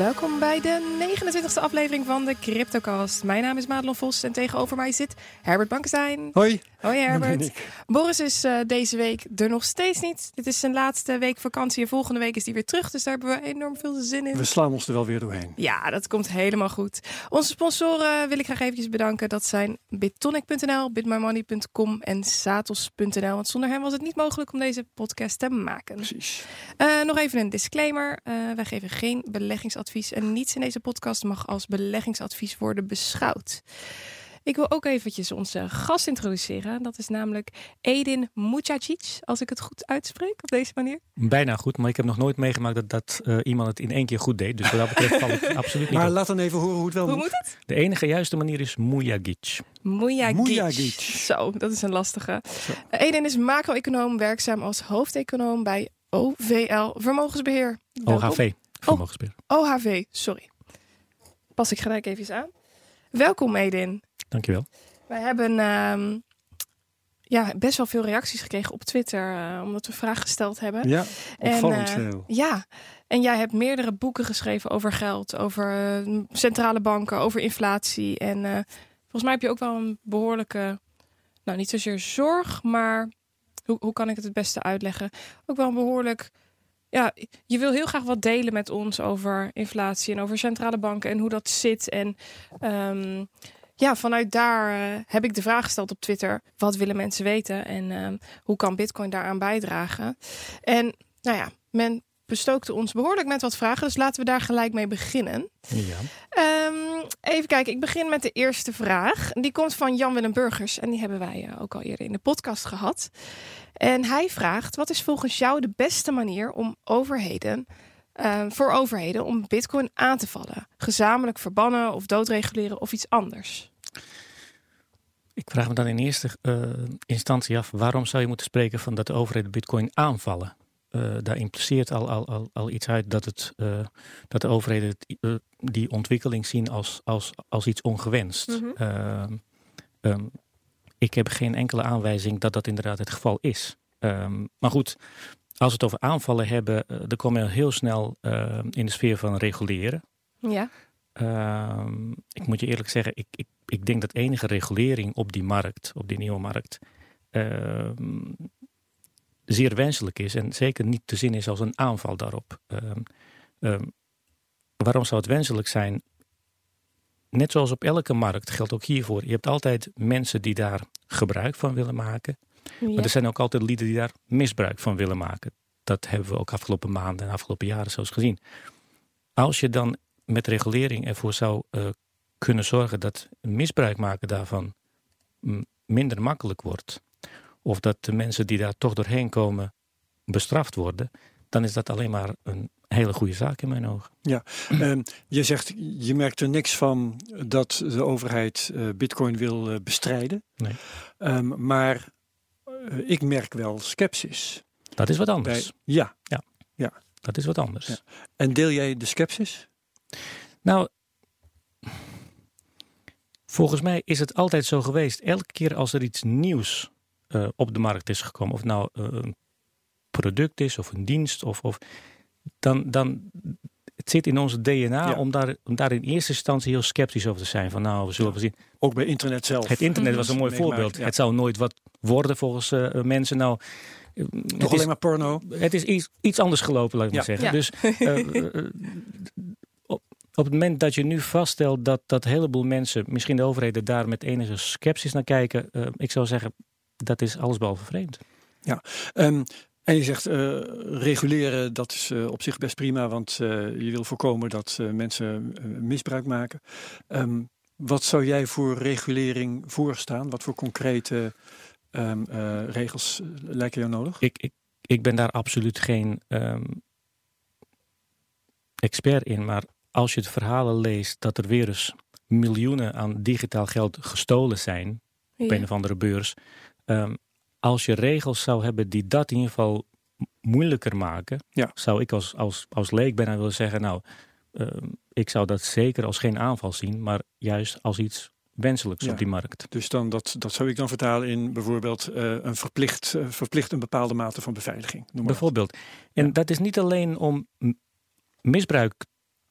Welkom bij de 29e aflevering van de CryptoCast. Mijn naam is Madelon Vos en tegenover mij zit Herbert Bankestein. Hoi. Hoi Herbert. Boris is eh, deze week er nog steeds niet. Dit is zijn laatste week vakantie en volgende week is hij weer terug. Dus daar hebben we enorm veel zin in. We slaan ons er wel weer doorheen. Ja, dat komt helemaal goed. Onze sponsoren wil ik graag eventjes bedanken. Dat zijn bitonic.nl, bitmymoney.com en satos.nl. Want zonder hen was het niet mogelijk om deze podcast te maken. Precies. Eh, nog even een disclaimer. Eh, wij geven geen beleggingsadvies en niets in deze podcast mag als beleggingsadvies worden beschouwd. Ik wil ook eventjes onze gast introduceren. Dat is namelijk Edin Mucacic, als ik het goed uitspreek op deze manier. Bijna goed, maar ik heb nog nooit meegemaakt dat, dat eh, iemand het in één keer goed deed. Dus wat dat betreft valt het absoluut niet Maar op. laat dan even horen hoe het wel Hoe moet. moet het? De enige juiste manier is Mujagic. Mujagic. Mujagic. Zo, dat is een lastige. Edin is macro-econoom, werkzaam als hoofdeconoom bij OVL Vermogensbeheer. Welkom. OHV, vermogensbeheer. OHV, sorry. Pas ik gelijk even aan. Welkom Edin. Dankjewel. Wij hebben ehm, ja, best wel veel reacties gekregen op Twitter, eh, omdat we vragen gesteld hebben. Ja, opvallend eh, veel. ja, en jij hebt meerdere boeken geschreven over geld, over eh, centrale banken, over inflatie. En eh, volgens mij heb je ook wel een behoorlijke, nou niet zozeer zorg, maar hoe, hoe kan ik het het beste uitleggen? Ook wel een behoorlijk, ja, je wil heel graag wat delen met ons over inflatie en over centrale banken en hoe dat zit. En ehm, ja, vanuit daar eh, heb ik de vraag gesteld op Twitter: wat willen mensen weten en ehm, hoe kan Bitcoin daaraan bijdragen? En nou ja, men bestookte ons behoorlijk met wat vragen, dus laten we daar gelijk mee beginnen. Ja. Ehm, even kijken, ik begin met de eerste vraag. Die komt van Jan-Willem Burgers en die hebben wij eh, ook al eerder in de podcast gehad. En hij vraagt: wat is volgens jou de beste manier om overheden, eh, voor overheden om Bitcoin aan te vallen? Gezamenlijk verbannen of doodreguleren of iets anders? Ik vraag me dan in eerste eh, instantie af, waarom zou je moeten spreken van dat de overheden bitcoin aanvallen? Eh, daar impliceert al, al, al, al iets uit dat, het, eh, dat de overheden het, eh, die ontwikkeling zien als, als, als iets ongewenst. Mhm. Ehm, ehm, ik heb geen enkele aanwijzing dat dat inderdaad het geval is. Ehm, maar goed, als we het over aanvallen hebben, dan kom je heel snel in de sfeer van reguleren. Ja, ik moet je eerlijk zeggen, ik, ik, ik denk dat enige regulering op die markt, op die nieuwe markt, zeer wenselijk is en zeker niet te zien is als een aanval daarop. Ehm, ehm, waarom zou het wenselijk zijn? Net zoals op elke markt geldt ook hiervoor. Je hebt altijd mensen die daar gebruik van willen maken. ja. Maar er zijn ook altijd lieden die daar misbruik van willen maken. Dat hebben we ook afgelopen maanden en afgelopen jaren zelfs gezien. Als je dan met regulering ervoor zou eh, kunnen zorgen dat misbruik maken daarvan mm, minder makkelijk wordt. Of dat de mensen die daar toch doorheen komen bestraft worden. Dan is dat alleen maar een hele goede zaak in mijn ogen. Ehm, je zegt, je merkt er niks van dat de overheid eh, bitcoin wil eh, bestrijden. Nee. Ehm, maar eh, ik merk wel sceptisch. Dat is wat Bij, anders. ja, Dat is wat anders. Ja. en deel jij de sceptisch? Nou, volgens mij is het altijd zo geweest. Elke keer als er iets nieuws eh, op de markt is gekomen, of nou eh, een product is of een dienst, of, of dan, dan het zit in onze DNA Ja. om, daar, om daar in eerste instantie heel sceptisch over te zijn. Van nou, we zullen Ja. zien. Ook bij internet zelf. Het internet was een mooi Meegemaakt, voorbeeld. ja. Het zou nooit wat worden volgens eh, mensen. Nou, het Nog is- alleen maar porno. het is iets, iets anders gelopen, laat ik maar zeggen. Ja. Dus op, het moment dat je nu vaststelt dat, dat een heleboel mensen, misschien de overheden, daar met enige sceptisch naar kijken, ik zou zeggen, dat is allesbehalve vreemd. Ehm, en je zegt eh, reguleren, dat is eh, op zich best prima, want eh, je wil voorkomen dat eh, mensen misbruik maken. Ehm, wat zou jij voor regulering voorstaan? Wat voor concrete ehm, eh, regels lijken jou nodig? Ik, ik, ik ben daar absoluut geen ehm, expert in, maar als je de verhalen leest dat er weer eens miljoenen aan digitaal geld gestolen zijn, op een of andere beurs. Ehm, als je regels zou hebben die dat in ieder geval moeilijker maken, Ja. zou ik als, als, als leek bijna willen zeggen, nou, ehm, ik zou dat zeker als geen aanval zien, maar juist als iets wenselijks Ja. op die markt. Dus dan, dat, dat zou ik dan vertalen in bijvoorbeeld eh, een verplicht, eh, verplicht een bepaalde mate van beveiliging. Bijvoorbeeld. En Ja. dat is niet alleen om misbruik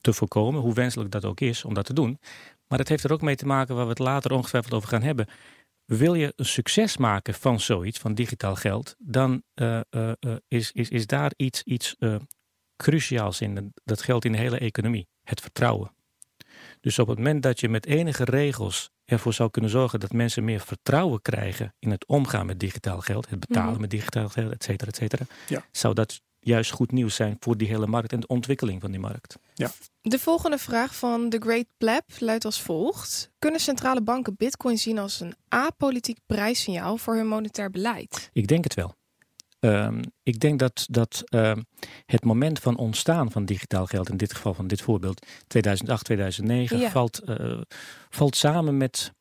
te voorkomen, hoe wenselijk dat ook is om dat te doen. Maar het heeft er ook mee te maken waar we het later ongetwijfeld over gaan hebben. Wil je een succes maken van zoiets, van digitaal geld, dan uh, uh, is, is, is daar iets, iets cruciaals in. Dat geldt in de hele economie. Het vertrouwen. Dus op het moment dat je met enige regels ervoor zou kunnen zorgen dat mensen meer vertrouwen krijgen in het omgaan met digitaal geld, het betalen Mhm. met digitaal geld, et cetera, et cetera, Ja. zou dat juist goed nieuws zijn voor die hele markt en de ontwikkeling van die markt. De volgende vraag van The Great Pleb luidt als volgt. Kunnen centrale banken bitcoin zien als een apolitiek prijssignaal voor hun monetair beleid? Ik denk het wel. Ehm, ik denk dat, dat ehm, het moment van ontstaan van digitaal geld, in dit geval van dit voorbeeld 2008, 2009, Ja. valt, eh, valt samen met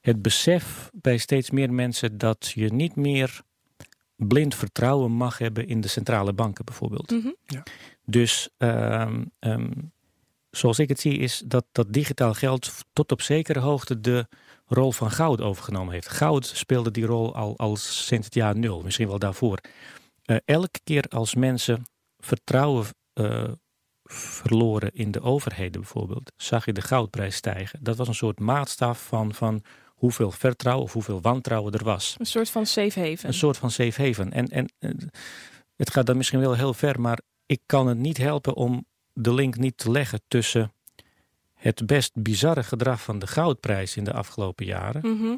het besef bij steeds meer mensen dat je niet meer blind vertrouwen mag hebben in de centrale banken bijvoorbeeld. Mhm. Dus ehm, ehm, zoals ik het zie is dat, dat digitaal geld tot op zekere hoogte de rol van goud overgenomen heeft. Goud speelde die rol al, al sinds het jaar nul, misschien wel daarvoor. Eh, elke keer als mensen vertrouwen eh, verloren in de overheden bijvoorbeeld, zag je de goudprijs stijgen. Dat was een soort maatstaf van, van hoeveel vertrouwen of hoeveel wantrouwen er was. Een soort van safe haven. Een soort van safe haven. En, en eh, het gaat dan misschien wel heel ver, maar ik kan het niet helpen om de link niet te leggen tussen het best bizarre gedrag van de goudprijs in de afgelopen jaren. Mhm.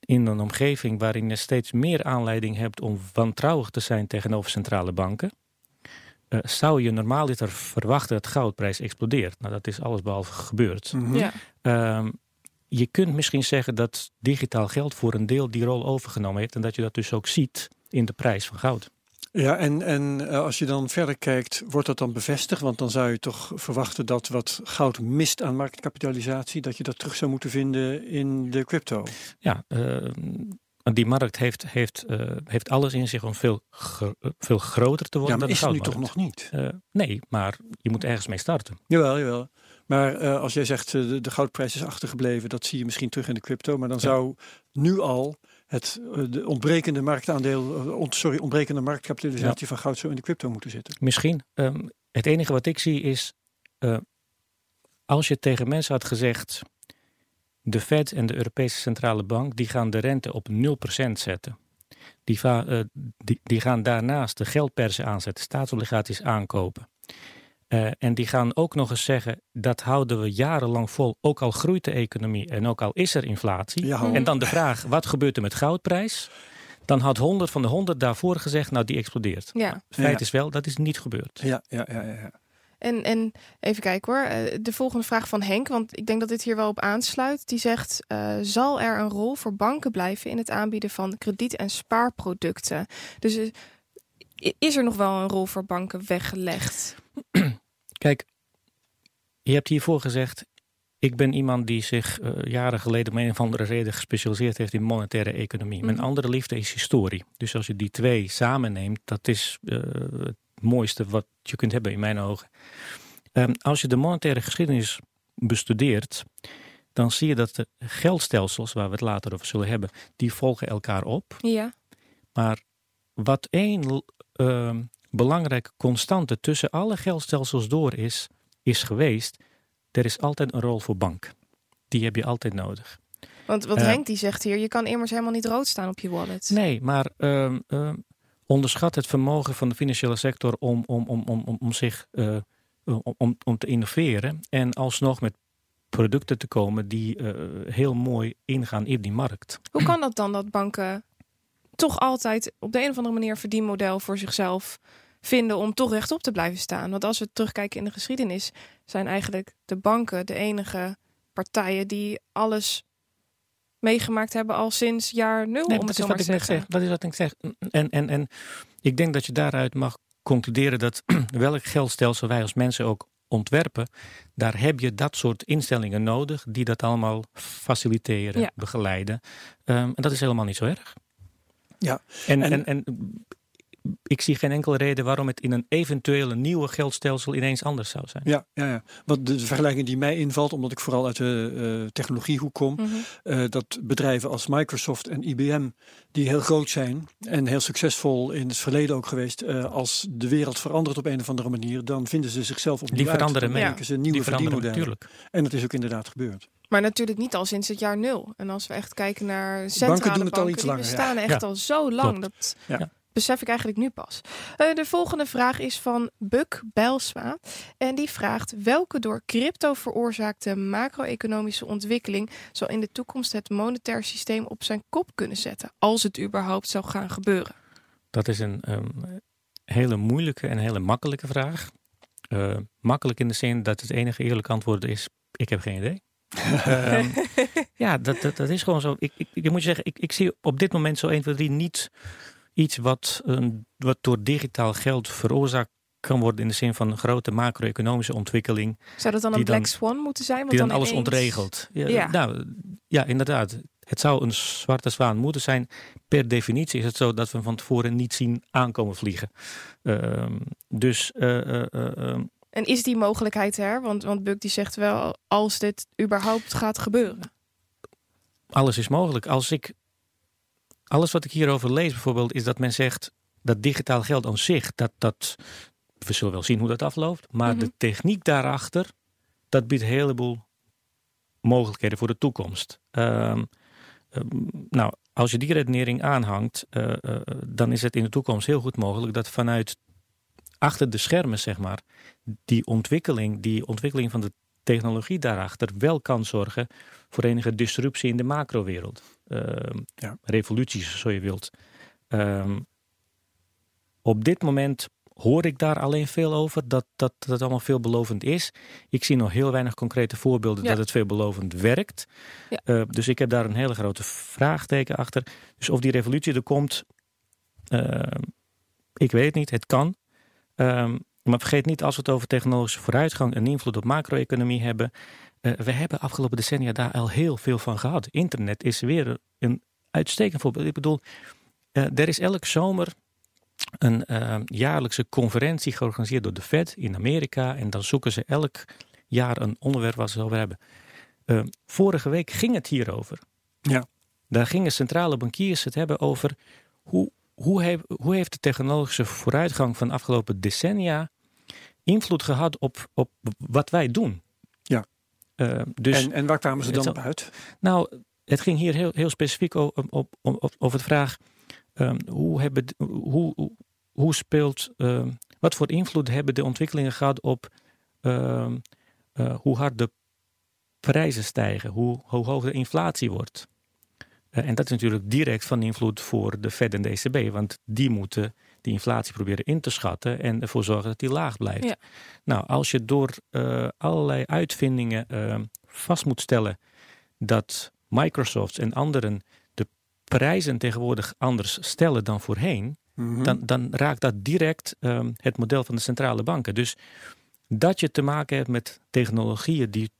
In een omgeving waarin je steeds meer aanleiding hebt om wantrouwig te zijn tegenover centrale banken. eh, zou je normaaliter verwachten dat de goudprijs explodeert. Nou, dat is allesbehalve gebeurd. Mhm. Ja. Ehm, je kunt misschien zeggen dat digitaal geld voor een deel die rol overgenomen heeft. En dat je dat dus ook ziet in de prijs van goud. Ja, en, en eh, als je dan verder kijkt, wordt dat dan bevestigd? Want dan zou je toch verwachten dat wat goud mist aan marktkapitalisatie, dat je dat terug zou moeten vinden in de crypto. Ja, ehm, die markt heeft, heeft, eh, heeft alles in zich om veel, gro- veel groter te Ja, worden maar dan is het nu toch nog niet? Eh, nee, maar je moet ergens mee starten. Jawel, jawel. Maar eh, als jij zegt eh, de, de goudprijs is achtergebleven, dat zie je misschien terug in de crypto. Maar dan Ja. zou nu al het eh, de ontbrekende marktaandeel, ont- sorry, ontbrekende marktkapitalisatie van goud zo in de crypto moeten zitten. Misschien. ehm, het enige wat ik zie is, als je tegen mensen had gezegd, de Fed en de Europese Centrale Bank, die gaan de rente op 0% zetten. Die, die gaan daarnaast de geldpersen aanzetten, staatsobligaties aankopen. Eh, en die gaan ook nog eens zeggen, dat houden we jarenlang vol, ook al groeit de economie en ook al is er inflatie. Ja. En dan de vraag, wat gebeurt er met goudprijs? Dan had 100 van de 100 daarvoor gezegd, nou die explodeert. Ja. Feit Ja. is wel, dat is niet gebeurd. Ja, ja, ja, ja. ja. En, en even kijken hoor. Eh, De volgende vraag van Henk, want ik denk dat dit hier wel op aansluit. Die zegt: eh, Zal er een rol voor banken blijven in het aanbieden van krediet- en spaarproducten? Dus is er nog wel een rol voor banken weggelegd? Kijk, je hebt hiervoor gezegd, ik ben iemand die zich eh, jaren geleden om een of andere reden gespecialiseerd heeft in monetaire economie. Mijn Mhm. andere liefde is historie. Dus als je die twee samen neemt, dat is eh, het mooiste wat je kunt hebben in mijn ogen. Ehm, als je de monetaire geschiedenis bestudeert, dan zie je dat de geldstelsels, waar we het later over zullen hebben, die volgen elkaar op. Ja. Maar wat één ehm, belangrijke constante tussen alle geldstelsels door is, is geweest, er is altijd een rol voor bank. Die heb je altijd nodig. Want wat Eh. Henk die zegt hier: je kan immers helemaal niet rood staan op je wallet. Nee, maar ehm, ehm, onderschat het vermogen van de financiële sector om, om, om, om, om, om zich eh, om, om, te innoveren en alsnog met producten te komen die eh, heel mooi ingaan in die markt. Hoe kan dat dan dat banken toch altijd op de een of andere manier verdienmodel voor zichzelf vinden om toch rechtop te blijven staan? Want als we terugkijken in de geschiedenis, zijn eigenlijk de banken de enige partijen die alles meegemaakt hebben al sinds jaar nul. Nee, om dat het is zo wat maar ik te net zeggen. zeg. Dat is wat ik zeg. En, en, en ik denk dat je daaruit mag concluderen dat welk geldstelsel wij als mensen ook ontwerpen, daar heb je dat soort instellingen nodig die dat allemaal faciliteren, Ja. begeleiden. Ehm, en dat is helemaal niet zo erg. Ja, En, en- en, en, ik zie geen enkele reden waarom het in een eventuele nieuwe geldstelsel ineens anders zou zijn. Ja, ja, ja. Want de vergelijking die mij invalt, omdat ik vooral uit de uh, technologiehoek kom, uh, dat bedrijven als Microsoft en IBM, die heel groot zijn en heel succesvol in het verleden ook geweest, uh, als de wereld verandert op een of andere manier, dan vinden ze zichzelf op Die veranderen uit. Dan mee. maken ze nieuwe Die veranderen natuurlijk. En dat is ook inderdaad gebeurd. Maar natuurlijk niet al sinds het jaar nul. En als we echt kijken naar centrale Banken doen het al iets die langer, ja. bestaan echt Ja. al zo lang. Klopt. Dat Ja. Besef ik eigenlijk nu pas. Eh, de volgende vraag is van Buk Bijlsma. En die vraagt welke door crypto veroorzaakte macro-economische ontwikkeling zal in de toekomst het monetair systeem op zijn kop kunnen zetten. Als het überhaupt zou gaan gebeuren. Dat is een ehm, hele moeilijke en hele makkelijke vraag. Eh, makkelijk in de zin dat het enige eerlijke antwoord is: ik heb geen idee. Ehm, ja, dat, dat, dat is gewoon zo. Ik, ik, ik moet je zeggen, ik, ik zie op dit moment zo 1, 2, 3 niet iets wat, wat door digitaal geld veroorzaakt kan worden in de zin van een grote macro-economische ontwikkeling Zou dat dan een black swan moeten zijn? Want die dan, alles ontregelt. Ja, Ja. Nou, ja, inderdaad. Het zou een zwarte zwaan moeten zijn. Per definitie is het zo dat we van tevoren niet zien aankomen vliegen. Ehm, dus eh, eh, eh, ehm, En is die mogelijkheid er? Want, want Buk die zegt wel, als dit überhaupt gaat gebeuren. alles is mogelijk. Als ik alles wat ik hierover lees bijvoorbeeld, is dat men zegt dat digitaal geld aan zich, dat, dat we zullen wel zien hoe dat afloopt, maar Mhm. de techniek daarachter, dat biedt een heleboel mogelijkheden voor de toekomst. Ehm, ehm, nou, als je die redenering aanhangt, eh, eh, dan is het in de toekomst heel goed mogelijk dat vanuit achter de schermen, zeg maar, die ontwikkeling, die ontwikkeling van de technologie daarachter wel kan zorgen voor enige disruptie in de macrowereld. Ehm Ja. Revoluties, zo je wilt. Ehm, op dit moment hoor ik daar alleen veel over, dat, dat dat allemaal veelbelovend is. Ik zie nog heel weinig concrete voorbeelden Ja. dat het veelbelovend werkt. Ja. Eh, dus ik heb daar een hele grote vraagteken achter. Dus of die revolutie er komt, ehm, ik weet het niet. Het kan. Ehm, maar vergeet niet, als we het over technologische vooruitgang en invloed op macro-economie hebben. Eh, we hebben afgelopen decennia daar al heel veel van gehad. Internet is weer een uitstekend voorbeeld. Ik bedoel, eh, er is elke zomer een eh, jaarlijkse conferentie georganiseerd door de Fed in Amerika. En dan zoeken ze elk jaar een onderwerp waar ze het over hebben. Vorige week ging het hierover. Ja. Daar gingen centrale bankiers het hebben over hoe, hoe, heeft, hoe heeft de technologische vooruitgang van de afgelopen decennia invloed gehad op, op wat wij doen. Eh, dus en, en waar kwamen ze dan op uit? nou, het ging hier heel, heel specifiek op, op, op, over de vraag: ehm, hoe, hebben, hoe, hoe speelt, ehm, wat voor invloed hebben de ontwikkelingen gehad op ehm, eh, hoe hard de prijzen stijgen, hoe, hoe hoog de inflatie wordt? Eh, en dat is natuurlijk direct van invloed voor de Fed en de ECB, want die moeten die inflatie proberen in te schatten en ervoor zorgen dat die laag blijft. Ja. Nou, als je door eh, allerlei uitvindingen eh, vast moet stellen dat Microsoft en anderen de prijzen tegenwoordig anders stellen dan voorheen, Mhm. dan, dan raakt dat direct ehm, het model van de centrale banken. Dus dat je te maken hebt met technologieën die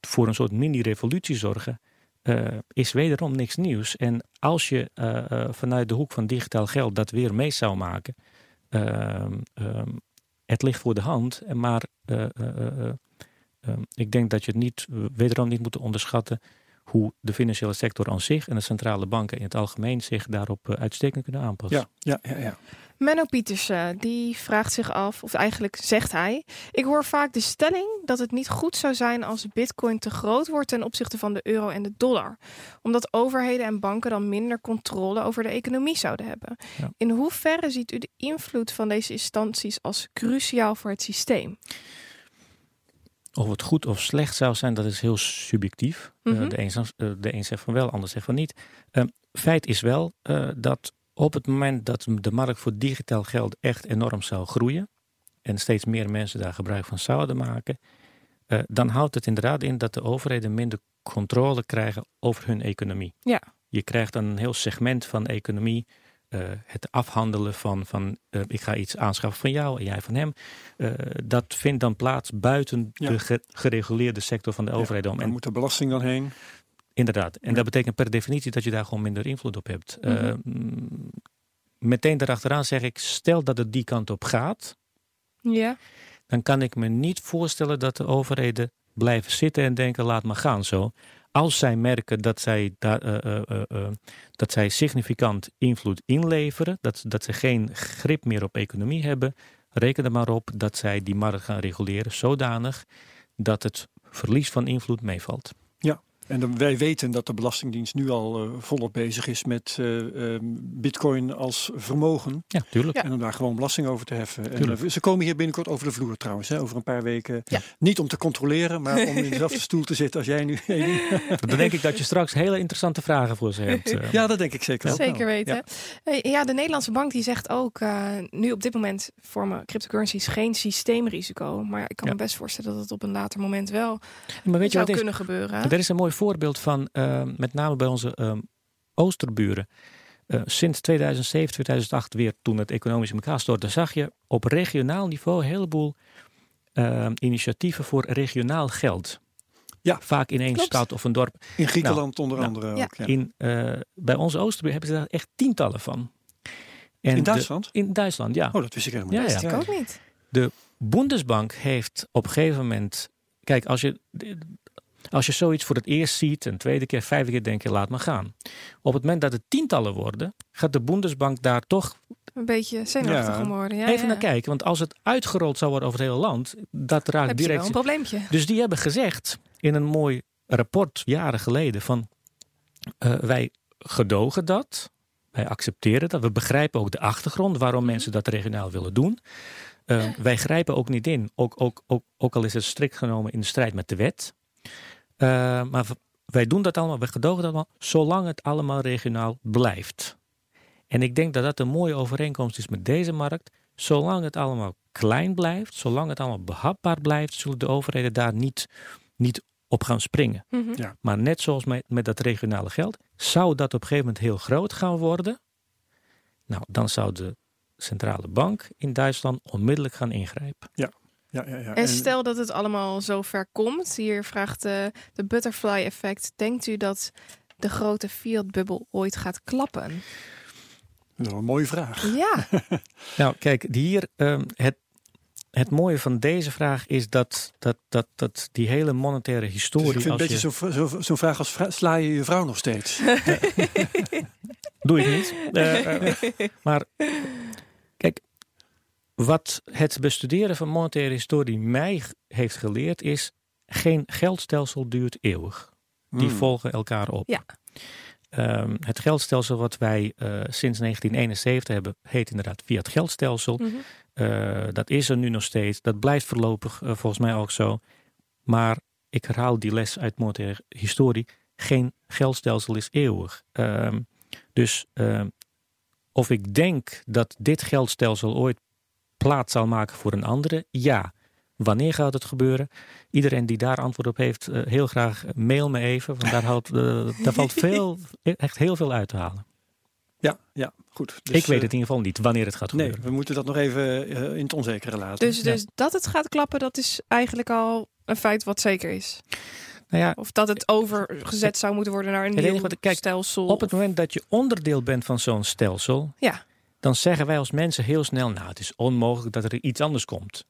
voor een soort mini-revolutie zorgen, eh, is wederom niks nieuws. En als je eh, eh, vanuit de hoek van digitaal geld dat weer mee zou maken, ehm, ehm, het ligt voor de hand. Maar eh, eh, eh, eh, ehm, ik denk dat je het niet, wederom niet moet onderschatten hoe de financiële sector aan zich en de centrale banken in het algemeen zich daarop eh, uitstekend kunnen aanpassen. Ja, ja, ja, ja. Menno Pietersen, die vraagt zich af, of eigenlijk zegt hij... Ik hoor vaak de stelling dat het niet goed zou zijn als bitcoin te groot wordt ten opzichte van de euro en de dollar. Omdat overheden en banken dan minder controle over de economie zouden hebben. Ja. In hoeverre ziet u de invloed van deze instanties als cruciaal voor het systeem? Of het goed of slecht zou zijn, dat is heel subjectief. Eh, Mhm. de, een, zegt- eh, de een zegt van wel, de ander zegt van niet. Eh, feit is wel eh, dat op het moment dat de markt voor digitaal geld echt enorm zou groeien en steeds meer mensen daar gebruik van zouden maken, dan houdt het inderdaad in dat de overheden minder controle krijgen over hun economie. Ja. Je krijgt dan een heel segment van economie. Eh, het afhandelen van, van eh, ik ga iets aanschaffen van jou en jij van hem. eh, dat vindt dan plaats buiten Ja. de ge- gereguleerde sector van de overheid om. En moet de belasting dan heen. Inderdaad. En Ja. dat betekent per definitie dat je daar gewoon minder invloed op hebt. Mhm. Meteen daarachteraan zeg ik, stel dat het die kant op gaat, Ja. dan kan ik me niet voorstellen dat de overheden blijven zitten en denken, laat maar gaan zo. Als zij merken dat zij, eh, eh, eh, dat zij significant invloed inleveren, dat, dat ze geen grip meer op economie hebben, reken er maar op dat zij die markt gaan reguleren zodanig dat het verlies van invloed meevalt. En dan, wij weten dat de Belastingdienst nu al eh, volop bezig is met eh, ehm, bitcoin als vermogen. Ja, tuurlijk. En om daar gewoon belasting over te heffen. En, eh, ze komen hier binnenkort over de vloer trouwens, hè, over een paar weken. Ja. Niet om te controleren, maar om in dezelfde stoel te zitten als jij nu. Dan denk ik dat je straks hele interessante vragen voor ze hebt. ja, dat denk ik zeker wel. Zeker weten. ja. De Nederlandse bank die zegt ook, eh, nu op dit moment vormen cryptocurrencies geen systeemrisico. Maar ik kan Ja. me best voorstellen dat het op een later moment wel Maar weet je zou wat is? kunnen gebeuren. Er is een mooi voorbeeld van, eh, met name bij onze eh, oosterburen. Eh, sinds 2007, 2008 weer, toen het economisch in elkaar stortte, zag je op regionaal niveau een heleboel eh, initiatieven voor regionaal geld. Ja. Vaak in één Klopt. stad of een dorp. In Griekenland onder nou, andere ja. ook. Ja. In, eh, bij onze oosterburen hebben ze daar echt tientallen van. En In de- Duitsland? in Duitsland, ja. Oh, dat wist ik helemaal Ja, niet. ja. Dat ik ook niet. Bundesbank heeft op een gegeven moment. Kijk, als je, als je zoiets voor het eerst ziet, een tweede keer, vijfde keer, denk je laat maar gaan. Op het moment dat het tientallen worden, gaat de Bundesbank daar toch Een beetje zenuwachtig Ja. om worden. Ja, even ja. naar kijken. Want als het uitgerold zou worden over het hele land, dat raakt Heb direct. een probleempje. Dus die hebben gezegd in een mooi rapport jaren geleden van eh, wij gedogen dat. Wij accepteren dat. We begrijpen ook de achtergrond waarom Mhm. mensen dat regionaal willen doen. Eh, wij grijpen ook niet in, ook, ook, ook, ook al is het strikt genomen in de strijd met de wet. Eh, maar wij doen dat allemaal, wij gedogen dat allemaal, zolang het allemaal regionaal blijft. En ik denk dat dat een mooie overeenkomst is met deze markt. Zolang het allemaal klein blijft, zolang het allemaal behapbaar blijft, zullen de overheden daar niet, niet op gaan springen. Mhm. Maar net zoals met, met dat regionale geld, zou dat op een gegeven moment heel groot gaan worden. Nou, dan zou de centrale bank in Duitsland onmiddellijk gaan ingrijpen. Ja, ja, ja. En stel dat het allemaal zo ver komt. Hier vraagt eh, de butterfly effect. Denkt u dat de grote fiat-bubbel ooit gaat klappen? Dat is een mooie vraag. Ja, Nou, kijk, hier, ehm, het, het mooie van deze vraag is dat, dat, dat, dat die hele monetaire Dus historie. ik vind een als beetje je, zo'n zo, zo'n vraag als vra- sla je je vrouw nog steeds? Doe ik niet. Eh, eh, maar kijk, wat het bestuderen van monetaire historie mij heeft geleerd is: geen geldstelsel duurt eeuwig. Die Hmm. volgen elkaar op. Ja. Ehm, het geldstelsel wat wij eh, sinds 1971 hebben, heet inderdaad fiat geldstelsel. Mhm. Eh, dat is er nu nog steeds. Dat blijft voorlopig eh, volgens mij ook zo. Maar ik herhaal die les uit monetaire historie. Geen geldstelsel is eeuwig. Ehm, dus ehm, of ik denk dat dit geldstelsel ooit plaats zal maken voor een andere, ja. Wanneer gaat het gebeuren? Iedereen die daar antwoord op heeft, eh, heel graag mail me even. Want daar, houdt, eh, daar valt veel, echt heel veel uit te halen. Ja, ja, goed. Dus, ik weet eh, het in ieder geval niet wanneer het gaat Nee, gebeuren. we moeten dat nog even in het onzekere laten. Dus, dus dat het gaat klappen, dat is eigenlijk al een feit wat zeker is. Nou ja, Of dat het overgezet zou moeten worden naar een nieuw kijk, stelsel. Op het moment dat je onderdeel bent van zo'n stelsel, Ja. Dan zeggen wij als mensen heel snel: Nou, het is onmogelijk dat er iets anders komt.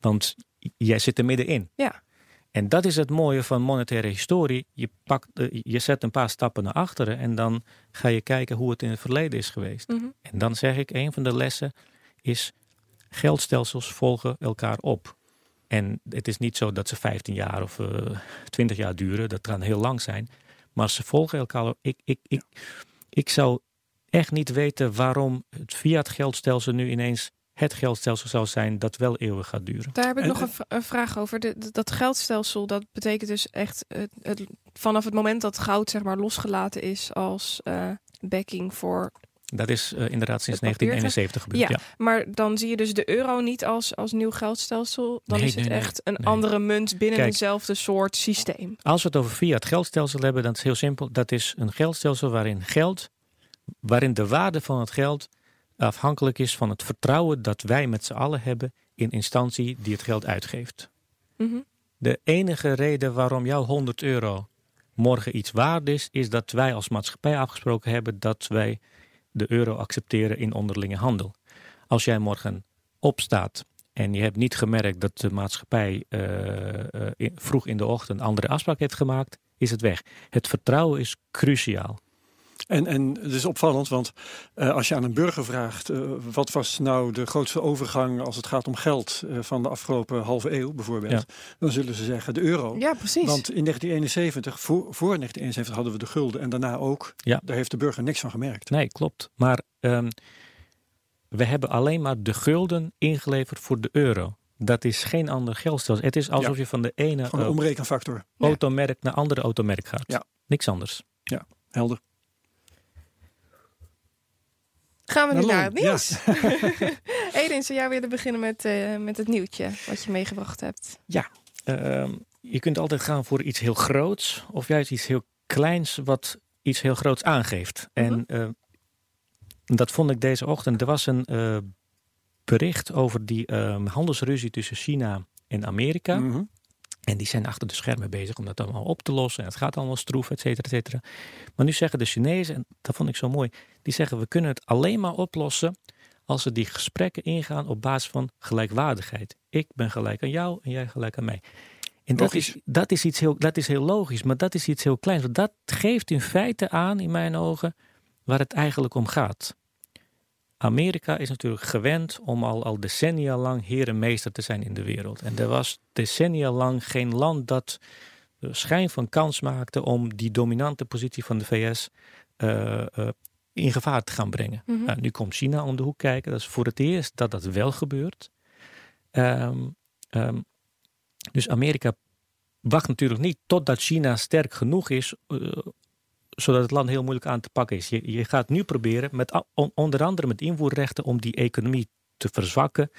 Want jij zit er middenin. Ja. En dat is het mooie van monetaire historie. Je, pakt, eh, je zet een paar stappen naar achteren en dan ga je kijken hoe het in het verleden is geweest. Mhm. En dan zeg ik: een van de lessen is: geldstelsels volgen elkaar op. En het is niet zo dat ze 15 jaar of eh 20 jaar duren. Dat kan heel lang zijn. Maar ze volgen elkaar op. Ik, ik, ik, ik zou echt niet weten waarom het fiat geldstelsel nu ineens het geldstelsel zou zijn dat wel eeuwig gaat duren. Daar heb ik En- nog een, vraag over. De, de- dat geldstelsel, dat betekent dus echt het, het- vanaf het moment dat goud zeg maar losgelaten is als eh, backing voor. Dat is eh, inderdaad sinds Het papier, 1971 gebeurd. Ja. Ja. Maar dan zie je dus de euro niet als, als nieuw geldstelsel. Dan Nee, is het nee, nee. echt een andere munt binnen Kijk. eenzelfde soort systeem. Als we het over fiat geldstelsel hebben, dan is het heel simpel. Dat is een geldstelsel waarin geld, waarin de waarde van het geld afhankelijk is van het vertrouwen dat wij met z'n allen hebben in instantie die het geld uitgeeft. Mhm. De enige reden waarom jouw 100 euro morgen iets waard is, is dat wij als maatschappij afgesproken hebben dat wij de euro accepteren in onderlinge handel. Als jij morgen opstaat en je hebt niet gemerkt dat de maatschappij uh, uh, vroeg in de ochtend een andere afspraak heeft gemaakt, is het weg. Het vertrouwen is cruciaal. En, en het is opvallend, want uh, als je aan een burger vraagt, uh, wat was nou de grootste overgang als het gaat om geld uh, van de afgelopen halve eeuw bijvoorbeeld, ja. dan zullen ze zeggen de euro. Ja, precies. Want in 1971, voor, voor 1971 hadden we de gulden en daarna ook. Ja. Daar heeft de burger niks van gemerkt. Nee, klopt. Maar um, we hebben alleen maar de gulden ingeleverd voor de euro. Dat is geen ander geldstelsel. Het is alsof Ja. je van de ene omrekenfactor. automerk naar andere automerk gaat. Ja. Niks anders. Helder. Gaan we nu Naar naar het nieuws. Edin, zou jij willen beginnen met, eh, met het nieuwtje wat je meegebracht hebt? Ehm, je kunt altijd gaan voor iets heel groots of juist iets heel kleins wat iets heel groots aangeeft. Mhm. En eh, dat vond ik deze ochtend. Er was een eh, bericht over die ehm, handelsruzie tussen China en Amerika. Mhm. En die zijn achter de schermen bezig om dat allemaal op te lossen. En het gaat allemaal stroef, et cetera, et cetera. Maar nu zeggen de Chinezen, en dat vond ik zo mooi, die zeggen we kunnen het alleen maar oplossen als we die gesprekken ingaan op basis van gelijkwaardigheid. Ik ben gelijk aan jou en jij gelijk aan mij. En dat Logisch. is, dat, is iets heel, dat is heel logisch, maar dat is iets heel kleins. Want dat geeft in feite aan, in mijn ogen, waar het eigenlijk om gaat. Amerika is natuurlijk gewend om al, al decennia lang heer en meester te zijn in de wereld. En er was decennia lang geen land dat schijn van kans maakte om die dominante positie van de VS eh, eh, in gevaar te gaan brengen. Mhm. Nou, nu komt China om de hoek kijken. Dat is voor het eerst dat dat wel gebeurt. Ehm, ehm, dus Amerika wacht natuurlijk niet totdat China sterk genoeg is, eh, zodat het land heel moeilijk aan te pakken is. Je, je gaat nu proberen, met, onder andere met invoerrechten, om die economie te verzwakken.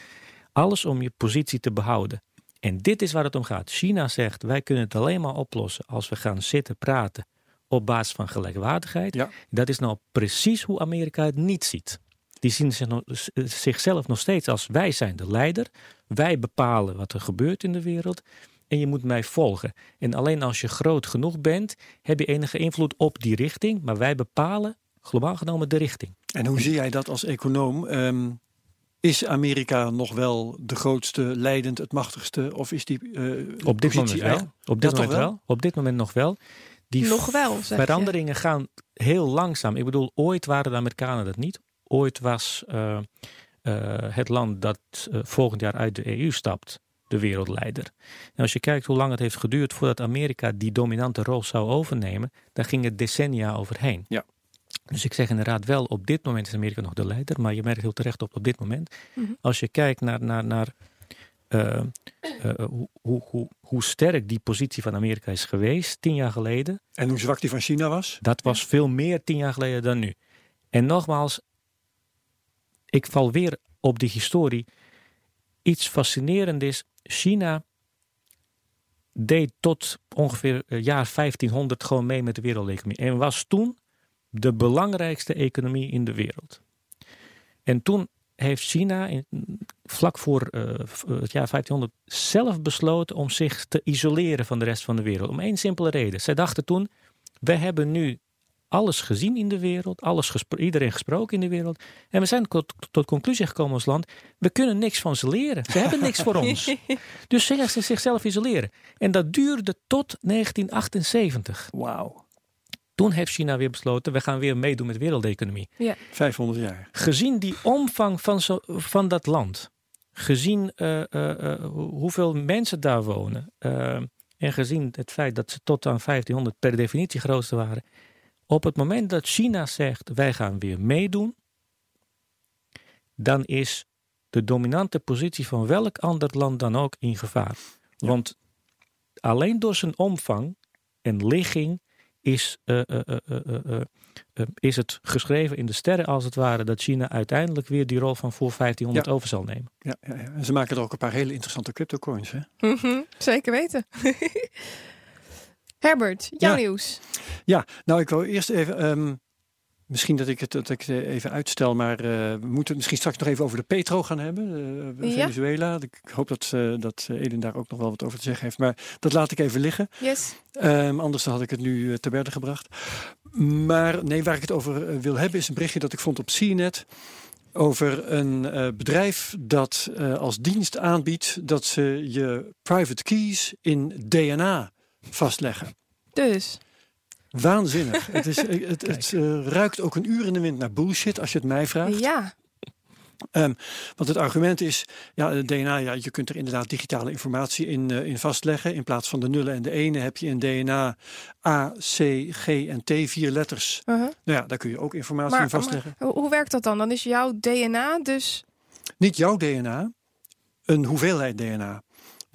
Alles om je positie te behouden. En dit is waar het om gaat. China zegt, wij kunnen het alleen maar oplossen als we gaan zitten praten op basis van gelijkwaardigheid. Ja. Dat is nou precies hoe Amerika het niet ziet. Die zien zich nog- zichzelf nog steeds als wij zijn de leider. Wij bepalen wat er gebeurt in de wereld. En je moet mij volgen. En alleen als je groot genoeg bent, heb je enige invloed op die richting. Maar wij bepalen globaal genomen de richting. En hoe zie jij dat als econoom? Ehm, is Amerika nog wel de grootste, leidend, het machtigste? Of is die eh, Op dit positie moment wel. Op dit moment wel. Op dit moment nog wel. Die Nog wel, zeg je. veranderingen gaan heel langzaam. Ik bedoel, ooit waren de Amerikanen dat niet. Ooit was eh, eh, het land dat volgend jaar uit de EU stapt de wereldleider. En als je kijkt hoe lang het heeft geduurd voordat Amerika die dominante rol zou overnemen, dan ging het decennia overheen. Ja. Dus ik zeg inderdaad wel, op dit moment is Amerika nog de leider, maar je merkt heel terecht op op dit moment. Mhm. Als je kijkt naar, naar, naar eh, eh, hoe, hoe, hoe, hoe sterk die positie van Amerika is geweest tien jaar geleden, En hoe zwak die van China was? dat was veel meer tien jaar geleden dan nu. En nogmaals, ik val weer op die historie. Iets fascinerend is, China deed tot ongeveer het jaar 1500 gewoon mee met de wereldeconomie. En was toen de belangrijkste economie in de wereld. En toen heeft China in, vlak voor eh, v- het jaar 1500 zelf besloten om zich te isoleren van de rest van de wereld. Om één simpele reden. Zij dachten toen, we hebben nu alles gezien in de wereld, alles gespro- iedereen gesproken in de wereld. En we zijn tot, tot conclusie gekomen als land, we kunnen niks van ze leren. Ze hebben niks voor ons. Dus ze ze zichzelf isoleren. En dat duurde tot 1978. Wauw, Toen heeft China weer besloten, we gaan weer meedoen met de wereldeconomie. 500 jaar. Gezien die omvang van, zo, van dat land, gezien eh, eh, eh, hoe- hoeveel mensen daar wonen, en gezien het feit dat ze tot aan 1500 per definitie grootste waren, op het moment dat China zegt wij gaan weer meedoen, dan is de dominante positie van welk ander land dan ook in gevaar. Want alleen door zijn omvang en ligging is, eh, eh, eh, is het geschreven in de sterren als het ware dat China uiteindelijk weer die rol van voor 1500 Ja. over zal nemen. Ja, ja, ja. En ze maken er ook een paar hele interessante cryptocoins. Hè? Mhm, Zeker weten. Herbert, jouw Ja. nieuws. Ja, nou ik wil eerst even. ehm, Misschien dat ik het, dat ik het even uitstel, maar eh, we moeten het misschien straks nog even over de Petro gaan hebben, uh, Ja. Venezuela. Ik hoop dat, eh dat Eden daar ook nog wel wat over te zeggen heeft, maar dat laat ik even liggen. Yes. Ehm, anders had ik het nu eh, te berde gebracht. Maar nee, waar ik het over eh, wil hebben is een berichtje dat ik vond op CNET over een eh, bedrijf dat eh, als dienst aanbiedt dat ze je private keys in DNA vastleggen. Dus. Waanzinnig. het is, het, het eh, ruikt ook een uur in de wind naar bullshit als je het mij vraagt. Ja. Ehm, want het argument is, ja, DNA, ja, je kunt er inderdaad digitale informatie in, eh, in vastleggen. In plaats van de nullen en de ene heb je in DNA A, C, G en T, vier letters. Uh-huh. Nou ja, daar kun je ook informatie in vastleggen. maar hoe werkt dat dan? Dan is jouw DNA dus... Niet jouw DNA, een hoeveelheid DNA.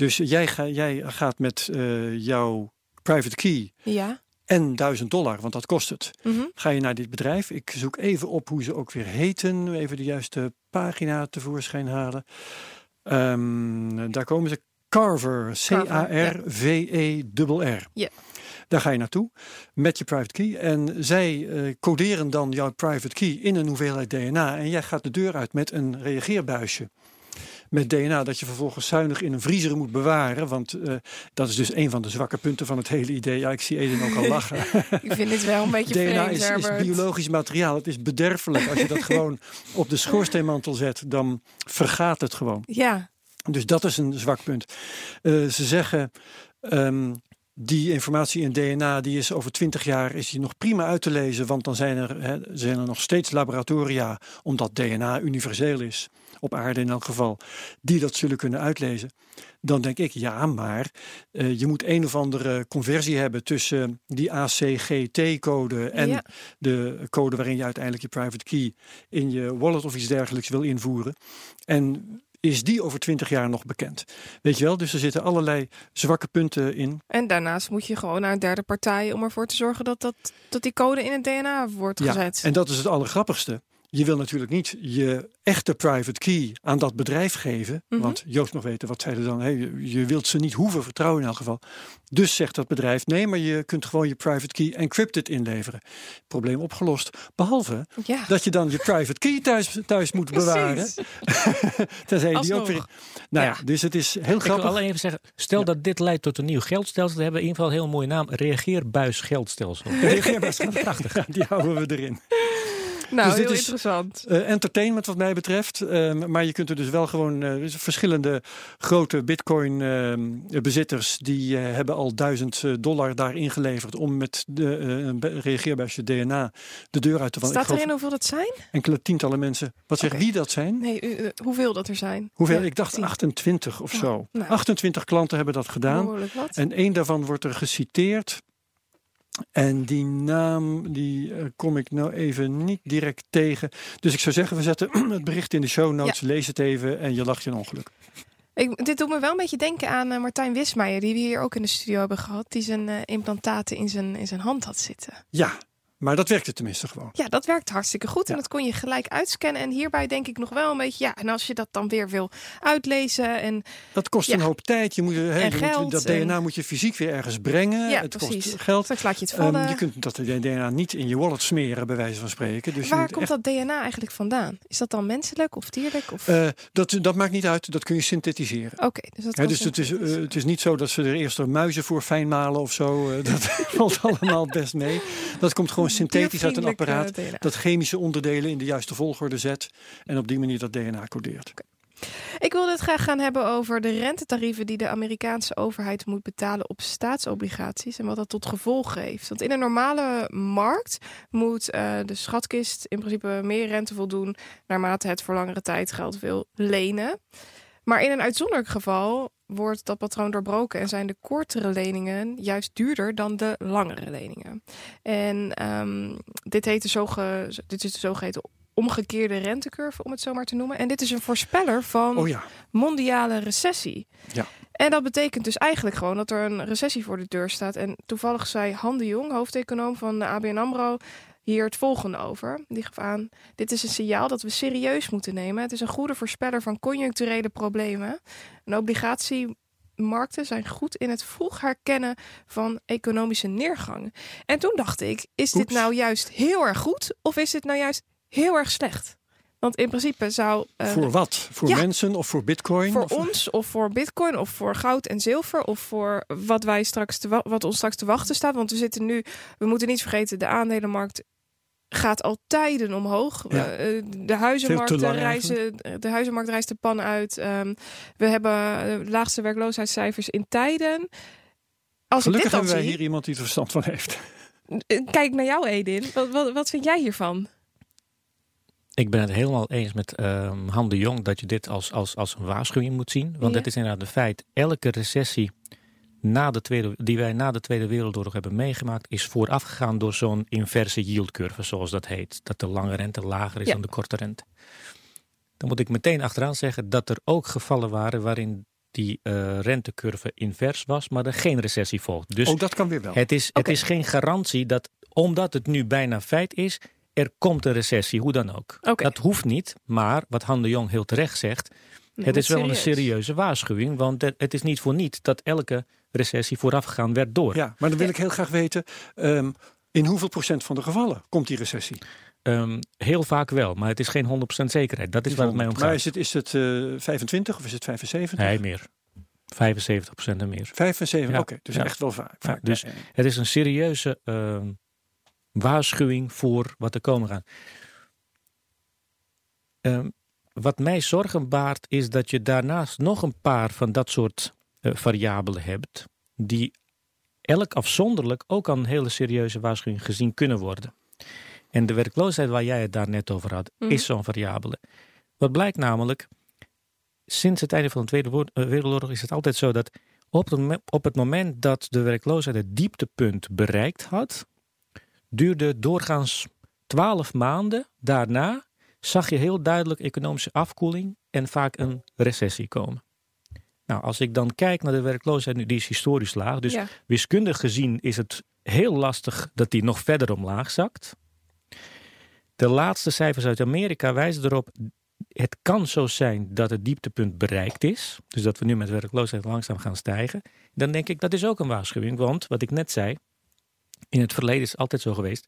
Dus jij, ga, jij gaat met eh, jouw private key Ja. en 1000 dollar, want dat kost het. Mhm. Ga je naar dit bedrijf. Ik zoek even op hoe ze ook weer heten. Even de juiste pagina tevoorschijn halen. Ehm, daar komen ze. Carver. C-A-R-V-E-R-R. Ja. Daar ga je naartoe met je private key. En zij eh, coderen dan jouw private key in een hoeveelheid DNA. En jij gaat de deur uit met een reageerbuisje. Met DNA dat je vervolgens zuinig in een vriezer moet bewaren. Want eh, dat is dus een van de zwakke punten van het hele idee. Ja, ik zie Eden ook al lachen. Ik vind dit wel een beetje DNA vreemd, is, biologisch materiaal. Het is bederfelijk. Als je dat gewoon op de schoorsteenmantel zet, dan vergaat het gewoon. Ja. Dus dat is een zwak punt. Eh, ze zeggen. ehm, die informatie in DNA die is over 20 jaar is die nog prima uit te lezen, want dan zijn er, hè, zijn er nog steeds laboratoria, omdat DNA universeel is, op aarde in elk geval, die dat zullen kunnen uitlezen. Dan denk ik, ja, maar eh, je moet een of andere conversie hebben tussen die ACGT-code en Ja. de code waarin je uiteindelijk je private key in je wallet of iets dergelijks wil invoeren. En is die over 20 jaar nog bekend? Weet je wel, dus er zitten allerlei zwakke punten in. En daarnaast moet je gewoon naar een derde partij om ervoor te zorgen dat, dat, dat die code in het DNA wordt Ja, gezet. en dat is het allergrappigste. Je wil natuurlijk niet je echte private key aan dat bedrijf geven. Mhm. Want Joost nog weten, wat zeiden dan? Hè, je, je wilt ze niet hoeven vertrouwen in elk geval. Dus zegt dat bedrijf, nee, maar je kunt gewoon je private key encrypted inleveren. Probleem opgelost. Behalve ja. dat je dan je private key thuis, thuis moet bewaren. Precies. Tenzij je die ook weer... Nou ja, Ja. dus het is heel Ik wil grappig. alleen even zeggen, stel Ja. dat dit leidt tot een nieuw geldstelsel, dan hebben we in ieder geval een heel mooie naam. Reageerbuis geldstelsel. Reageerbaar prachtig. Die houden we erin. Nou, Dus dit heel is- interessant. Eh, entertainment wat mij betreft. Ehm, maar je kunt er dus wel gewoon eh, dus verschillende grote bitcoin ehm, bezitters die eh, hebben al duizend dollar daar ingeleverd om met de een be- reageerbuisje DNA de deur uit te vallen. Staat geloof erin hoeveel dat zijn? enkele tientallen mensen. Wat Oké. wie dat zijn? Nee, hoeveel dat er zijn? Hoeveel? Ja, ik dacht tien. 28 of zo. nou. 28 klanten hebben dat gedaan. En één daarvan wordt er geciteerd. En die naam die eh, kom ik nou even niet direct tegen. Dus ik zou zeggen, we zetten het bericht in de show notes. Lees het even en je lacht je een ongeluk. Ik, dit doet me wel een beetje denken aan eh, Martijn Wismeijer, die we hier ook in de studio hebben gehad, die zijn eh, implantaten in zijn, in zijn hand had zitten. Ja, maar dat werkte tenminste gewoon. Ja, dat werkt hartstikke goed en Ja. dat kon je gelijk uitscannen. En hierbij denk ik nog wel een beetje, ja, en als je dat dan weer wil uitlezen en Dat kost Ja. een hoop tijd. Je moet, hè, je moet- geld dat en- DNA moet je fysiek weer ergens brengen. Ja, het precies. kost geld. straks laat je het Ehm, vallen. je kunt dat DNA niet in je wallet smeren, bij wijze van spreken. Dus Waar komt echt, dat DNA eigenlijk vandaan? Is dat dan menselijk of dierlijk? Of... eh, dat, dat maakt niet uit, dat kun je synthetiseren. Oké, dus dat dus het is, eh, het is niet zo dat ze er eerst er muizen voor fijn malen of zo. eh, dat valt allemaal best mee. Dat komt gewoon synthetisch uit een apparaat. eh, DNA. Dat chemische onderdelen in de juiste volgorde zet. En op die manier dat DNA codeert. Ik wilde het graag gaan hebben over de rentetarieven die de Amerikaanse overheid moet betalen op staatsobligaties en wat dat tot gevolg heeft. Want in een normale markt moet eh, de schatkist in principe meer rente voldoen naarmate het voor langere tijd geld wil lenen. Maar in een uitzonderlijk geval wordt dat patroon doorbroken en zijn de kortere leningen juist duurder dan de langere leningen. En ehm, dit, heet de zoge, dit is de zogeheten omgekeerde rentecurve, om het zo maar te noemen. En dit is een voorspeller van Oh ja, mondiale recessie. Ja. En dat betekent dus eigenlijk gewoon dat er een recessie voor de deur staat. En toevallig zei Han de Jong, hoofdeconoom van de ABN AMRO, hier het volgende over. Die gaf aan, dit is een signaal dat we serieus moeten nemen. Het is een goede voorspeller van conjuncturele problemen. Een obligatie markten zijn goed in het vroeg herkennen van economische neergang. En toen dacht ik, is dit nou juist heel erg goed of is dit nou juist heel erg slecht? Want in principe zou eh, voor wat? Voor ja. mensen of voor bitcoin? voor of, ons of voor bitcoin of voor goud en zilver of voor wat wij straks te wa- wat ons straks te wachten staat. Want we zitten nu, we moeten niet vergeten, de aandelenmarkt gaat al tijden omhoog. Ja. Eh, de huizenmarkt lang reizen, de huizenmarkt reist de pan uit. Ehm, we hebben eh, de laagste werkloosheidscijfers in tijden. Als Gelukkig hebben dan wij zie, hier iemand die er verstand van heeft. eh, kijk naar jou Edin. Wat, wat, wat vind jij hiervan? Ik ben het helemaal eens met ehm Han de Jong dat je dit als, als, als een waarschuwing moet zien. Want Ja. het is inderdaad een feit. Elke recessie na de tweede, die wij na de Tweede Wereldoorlog hebben meegemaakt, is voorafgegaan door zo'n inverse yield curve, zoals dat heet. Dat de lange rente lager is Ja. dan de korte rente. Dan moet ik meteen achteraan zeggen dat er ook gevallen waren waarin die eh, rentecurve invers was, maar er geen recessie volgt. Dus Ook dat kan weer wel. het is, het is geen garantie dat, omdat het nu bijna feit is, er komt een recessie, hoe dan ook. Dat hoeft niet, maar wat Han de Jong heel terecht zegt, het is wel serieus. een serieuze waarschuwing, want het, het is niet voor niet dat elke recessie voorafgegaan werd door. Ja, maar dan wil ik heel graag weten, ehm, in hoeveel procent van de gevallen komt die recessie? Ehm, heel vaak wel, maar het is geen 100% zekerheid. Dat is waar het mij om Maar gaat. is het, is het eh, 25 of is het 75? Nee, meer. 75% en meer. 75, Ja. oké. Dus Ja. echt wel vaak. Dus- Ja. Het is een serieuze ehm, waarschuwing voor wat er komen gaat. Ehm, wat mij zorgen baart is dat je daarnaast nog een paar van dat soort eh, variabelen hebt, die elk afzonderlijk ook aan een hele serieuze waarschuwing gezien kunnen worden. En de werkloosheid waar jij het daar net over had, Mhm. is zo'n variabele. Wat blijkt namelijk, sinds het einde van de Tweede eh, Wereldoorlog is het altijd zo dat op het, op het moment dat de werkloosheid het dieptepunt bereikt had, duurde doorgaans twaalf maanden daarna, zag je heel duidelijk economische afkoeling en vaak een recessie komen. Nou, als ik dan kijk naar de werkloosheid nu, die is historisch laag. Dus ja. wiskundig gezien is het heel lastig dat die nog verder omlaag zakt. De laatste cijfers uit Amerika wijzen erop. Het kan zo zijn dat het dieptepunt bereikt is. Dus dat we nu met werkloosheid langzaam gaan stijgen. Dan denk ik dat is ook een waarschuwing. Want wat ik net zei. In het verleden is het altijd zo geweest.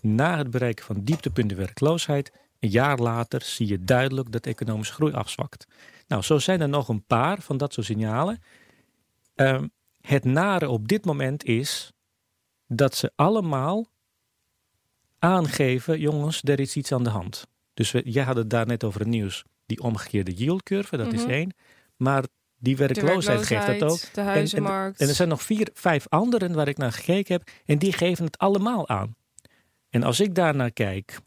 Na het bereiken van dieptepunt de werkloosheid. Een jaar later zie je duidelijk dat economische groei afzwakt. Nou, zo zijn er nog een paar van dat soort signalen. Ehm, het nare op dit moment is dat ze allemaal aangeven, jongens, er is iets aan de hand. Dus we, jij had het daar net over het nieuws, die omgekeerde yield curve, dat is Mhm. één. Maar die werkloosheid geeft dat ook. De huizenmarkt. En er zijn nog vier, vijf anderen waar ik naar gekeken heb en die geven het allemaal aan. En als ik daar naar kijk,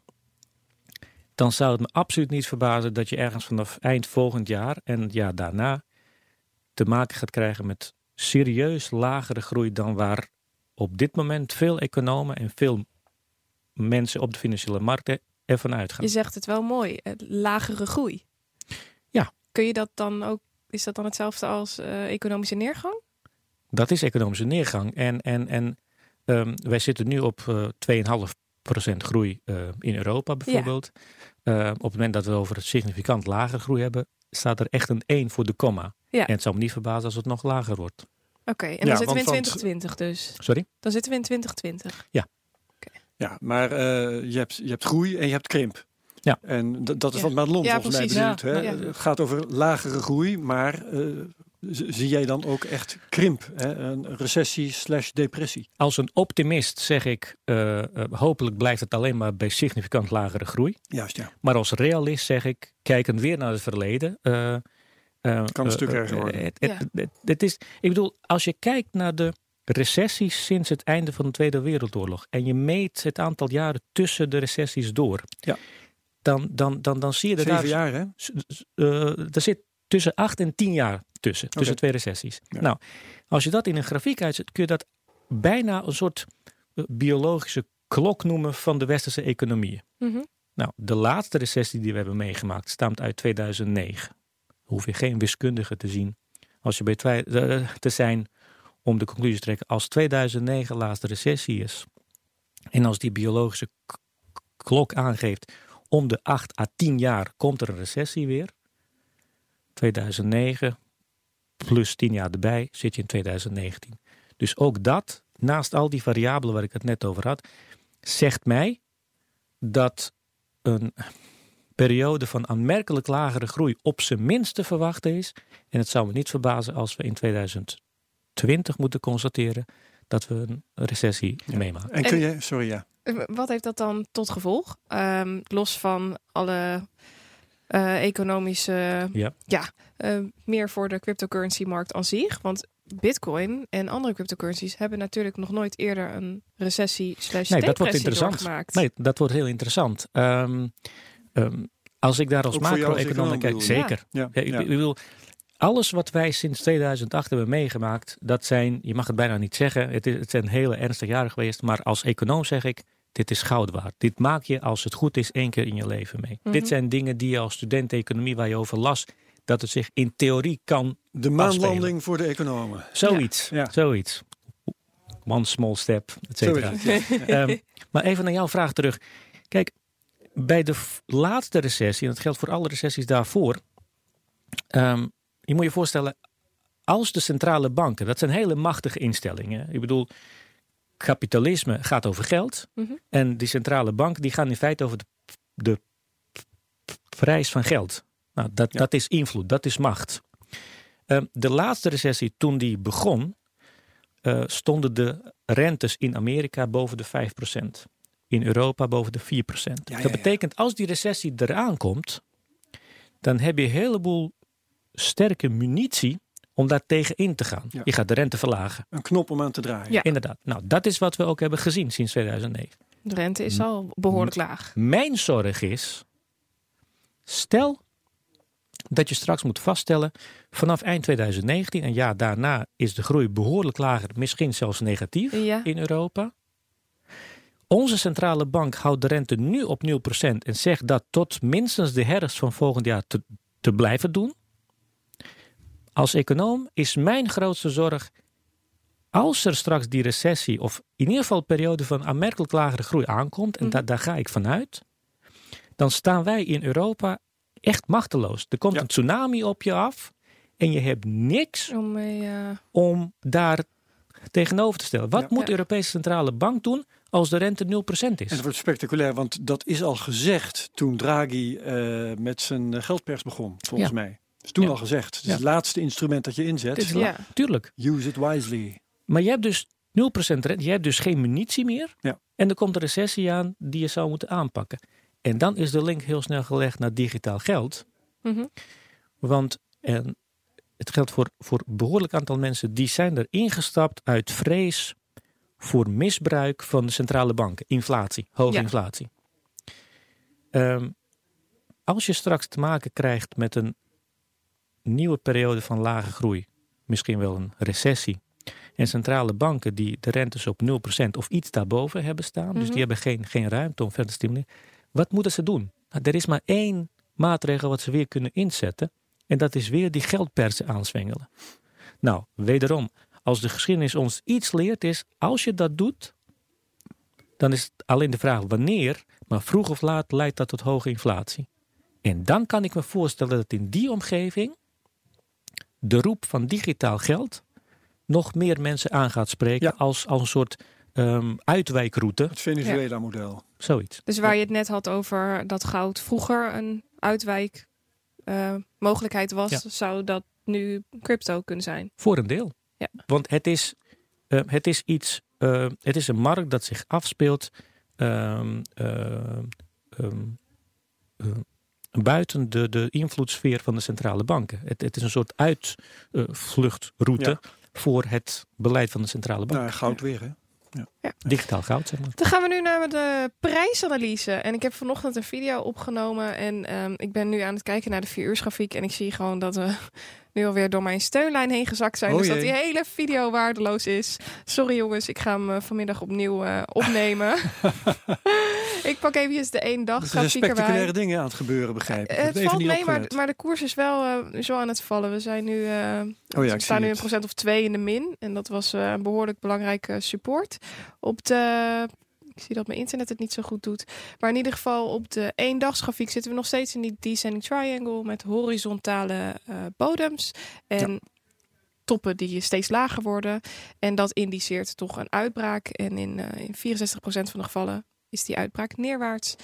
dan zou het me absoluut niet verbazen dat je ergens vanaf eind volgend jaar en het jaar daarna te maken gaat krijgen met serieus lagere groei dan waar op dit moment veel economen en veel mensen op de financiële markten ervan uitgaan. Je zegt het wel mooi, lagere groei. Ja. Kun je dat dan ook, is dat dan hetzelfde als eh, economische neergang? Dat is economische neergang. En, en, en ehm, wij zitten nu op eh 2,5% groei eh, in Europa bijvoorbeeld. Eh, op het moment dat we over het significant lagere groei hebben, staat er echt een 1 voor de komma. Ja. En het zou me niet verbazen als het nog lager wordt. Oké, en Ja, dan zitten we in want- want- 2020 dus. Sorry? Dan zitten we in 2020. Ja, maar eh, je, hebt, je hebt groei en je hebt krimp. Ja. En dat is Ja. wat Madelon Ja, volgens mij bedoelt. Ja, Hè? ja. Het gaat over lagere groei, maar eh, zie jij dan ook echt krimp? Hè? Een recessie slash depressie? Als een optimist zeg ik, eh, eh, hopelijk blijft het alleen maar bij significant lagere groei. Juist, ja. Maar als realist zeg ik, kijkend weer naar het verleden. eh, eh, Kan een stuk erger worden. Het, het, Ja. het- het is, ik bedoel, als je kijkt naar de recessies sinds het einde van de Tweede Wereldoorlog. en je meet het aantal jaren tussen de recessies door. Ja. Dan, dan, dan, dan zie je dat Zeven daar, jaar, hè? eh, er zit tussen acht en tien jaar tussen. Tussen twee recessies. Ja. Nou, als je dat in een grafiek uitzet, kun je dat bijna een soort eh, biologische klok noemen van de westerse economieën. Mhm. Nou, de laatste recessie die we hebben meegemaakt stamt uit 2009. Hoef je geen wiskundige te zien als je bij eh, te zijn om de conclusie te trekken. Als 2009 laatste recessie is en als die biologische klok aangeeft om de 8 à 10 jaar komt er een recessie weer. 2009, plus 10 jaar erbij, zit je in 2019. Dus ook dat, naast al die variabelen waar ik het net over had, zegt mij dat een periode van aanmerkelijk lagere groei op zijn minst te verwachten is. En het zou me niet verbazen als we in 2020 moeten constateren dat we een recessie meemaken. En kun je, sorry ja. Wat heeft dat dan tot gevolg? Ehm, los van alle eh, economische, Ja. ja eh, meer voor de cryptocurrency-markt aan zich. Want Bitcoin en andere cryptocurrencies hebben natuurlijk nog nooit eerder een recessie slash Nee, dat wordt interessant. doorgemaakt. Nee, dat wordt heel interessant. Ehm, ehm, als ik daar als macro-econoom econoom kijk, zeker. Ja, Ja, ik, ja. ik bedoel, alles wat wij sinds 2008 hebben meegemaakt, dat zijn, je mag het bijna niet zeggen, het, is, het zijn hele ernstige jaren geweest, maar als econoom zeg ik, dit is goud waard. Dit maak je, als het goed is, één keer in je leven mee. Mhm. Dit zijn dingen die je als student economie, waar je over las, dat het zich in theorie kan, De maanlanding voor de economen. zoiets, Ja. zoiets. One small step, et cetera. Ehm, maar even naar jouw vraag terug. Kijk, bij de laatste recessie, en dat geldt voor alle recessies daarvoor. ehm, je moet je voorstellen, als de centrale banken, dat zijn hele machtige instellingen. Ik bedoel, kapitalisme gaat over geld. Mhm. En die centrale banken die gaan in feite over de, de prijs van geld. Nou, dat, Ja. dat is invloed, dat is macht. Ehm, de laatste recessie, toen die begon, eh, stonden de rentes in Amerika boven de 5%. In Europa boven de 4%. Ja, ja, dat ja. betekent als die recessie eraan komt, dan heb je een heleboel sterke munitie om daar tegen in te gaan. Ja. Je gaat de rente verlagen. Een knop om aan te draaien. Ja. Inderdaad. Nou, dat is wat we ook hebben gezien sinds 2009. De rente is al behoorlijk laag. Mijn zorg is, stel dat je straks moet vaststellen, vanaf eind 2019 en jaar daarna is de groei behoorlijk lager, misschien zelfs negatief Ja. in Europa. Onze centrale bank houdt de rente nu op 0% en zegt dat tot minstens de herfst van volgend jaar te, te blijven doen. Als econoom is mijn grootste zorg, als er straks die recessie of in ieder geval een periode van aanmerkelijk lagere groei aankomt, en Mhm. da- daar ga ik vanuit, dan staan wij in Europa echt machteloos. Er komt Ja. een tsunami op je af en je hebt niks Om mee, eh, om daar tegenover te stellen. Wat Ja. moet de. Europese Centrale Bank doen als de rente 0% is? En het wordt spectaculair, want dat is al gezegd toen Draghi eh, met zijn eh, geldpers begon, volgens mij. Is toen Ja. al gezegd. Het is Ja. het laatste instrument dat je inzet. Is ja. Tuurlijk. Use it wisely. Maar je hebt dus 0% rente, je hebt dus geen munitie meer. Ja. En er komt een recessie aan die je zou moeten aanpakken. En dan is de link heel snel gelegd naar digitaal geld. Mhm. Want en het geldt voor, voor een behoorlijk aantal mensen die zijn er ingestapt uit vrees voor misbruik van de centrale banken. Inflatie, hoge Ja. inflatie. Ehm, als je straks te maken krijgt met een nieuwe periode van lage groei, misschien wel een recessie, en centrale banken die de rentes op 0% of iets daarboven hebben staan, dus Mhm. die hebben geen, geen ruimte om verder te stimuleren, wat moeten ze doen? Nou, er is maar één maatregel wat ze weer kunnen inzetten. En dat is weer die geldpersen aanzwengelen. Nou, wederom, als de geschiedenis ons iets leert, is als je dat doet, dan is het alleen de vraag wanneer, maar vroeg of laat leidt dat tot hoge inflatie. En dan kan ik me voorstellen dat in die omgeving de roep van digitaal geld nog meer mensen aan gaat spreken Ja. als, als een soort ehm, uitwijkroute, Het Venezuela-model. zoiets. Dus waar je het net had over dat goud vroeger een uitwijk eh, mogelijkheid was, Ja. zou dat nu crypto kunnen zijn. Voor een deel. Ja. Want het is, eh, het is iets, eh, het is een markt dat zich afspeelt ehm, ehm, ehm, ehm, buiten de, de invloedssfeer van de centrale banken. Het, het is een soort uitvluchtroute voor het beleid van de centrale bank. Nou, goud weer, hè? Digitaal goud, zeg maar. Dan gaan we nu naar de prijsanalyse. En ik heb vanochtend een video opgenomen. En ehm, ik ben nu aan het kijken naar de vier uur grafiek. En ik zie gewoon dat we nu alweer door mijn steunlijn heen gezakt zijn. Oh dus dat die hele video waardeloos is. Sorry jongens, ik ga hem eh, vanmiddag opnieuw eh, opnemen. ik pak even de één dag Er zijn grafiek erbij. spectaculaire dingen aan het gebeuren, begrijp ik. Heb het valt mee, maar, maar de koers is wel, wel aan het vallen. We zijn nu, Oh ja, we ik staan nu een procent of twee in de min. En dat was een behoorlijk belangrijke support. Op de, ik zie dat mijn internet het niet zo goed doet. Maar in ieder geval op de eendagsgrafiek zitten we nog steeds in die descending triangle met horizontale eh, bodems. En toppen die steeds lager worden. En dat indiceert toch een uitbraak. En in, uh, in 64% van de gevallen is die uitbraak neerwaarts.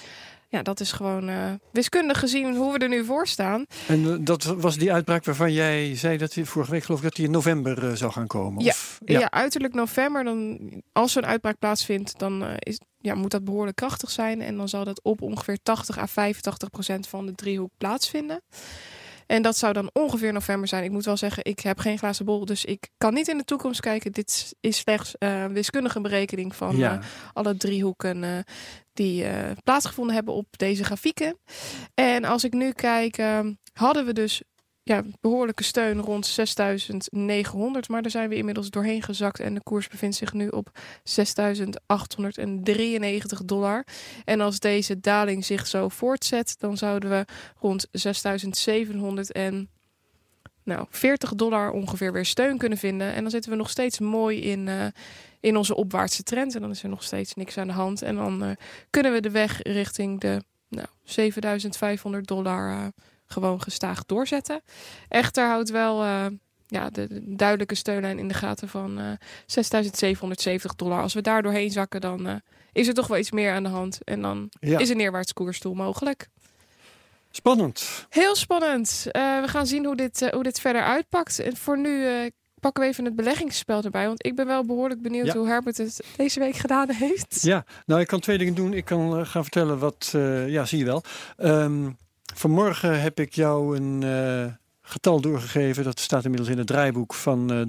Ja, dat is gewoon uh, wiskundig gezien hoe we er nu voor staan. En uh, dat was die uitbraak waarvan jij zei dat hij vorige week geloof ik dat die in november uh, zou gaan komen? Ja, of, ja. ja. uiterlijk november. Dan, als zo'n uitbraak plaatsvindt, dan is, ja, moet dat behoorlijk krachtig zijn. En dan zal dat op ongeveer 80 à 85 procent van de driehoek plaatsvinden. En dat zou dan ongeveer november zijn. Ik moet wel zeggen, ik heb geen glazen bol, dus ik kan niet in de toekomst kijken. Dit is slechts uh, wiskundige berekening van ja. uh, alle driehoeken uh, die plaatsgevonden hebben op deze grafieken. En als ik nu kijk, hadden we dus ja, behoorlijke steun rond 6900. Maar daar zijn we inmiddels doorheen gezakt. En de koers bevindt zich nu op 6893 dollar. En als deze daling zich zo voortzet, dan zouden we rond 6700 en nou, 40 dollar ongeveer weer steun kunnen vinden. En dan zitten we nog steeds mooi in, uh, in onze opwaartse trend. En dan is er nog steeds niks aan de hand. En dan uh, kunnen we de weg richting de nou, 7500 dollar uh, gewoon gestaag doorzetten. Echter houdt wel uh, ja, de, de, duidelijke steunlijn in de gaten van uh, 6770 dollar. Als we daar doorheen zakken, dan uh, is er toch wel iets meer aan de hand. En dan ja. is een neerwaarts koersstoel mogelijk. Spannend. Heel spannend. We gaan zien hoe dit, hoe dit verder uitpakt. En voor nu pakken we even het beleggingsspel erbij. Want ik ben wel behoorlijk benieuwd ja. hoe Herbert het deze week gedaan heeft. Ja, nou ik kan twee dingen doen. Ik kan gaan vertellen wat, ja zie je wel. Um, Vanmorgen heb ik jou een uh, getal doorgegeven. Dat staat inmiddels in het draaiboek van uh, 359,50.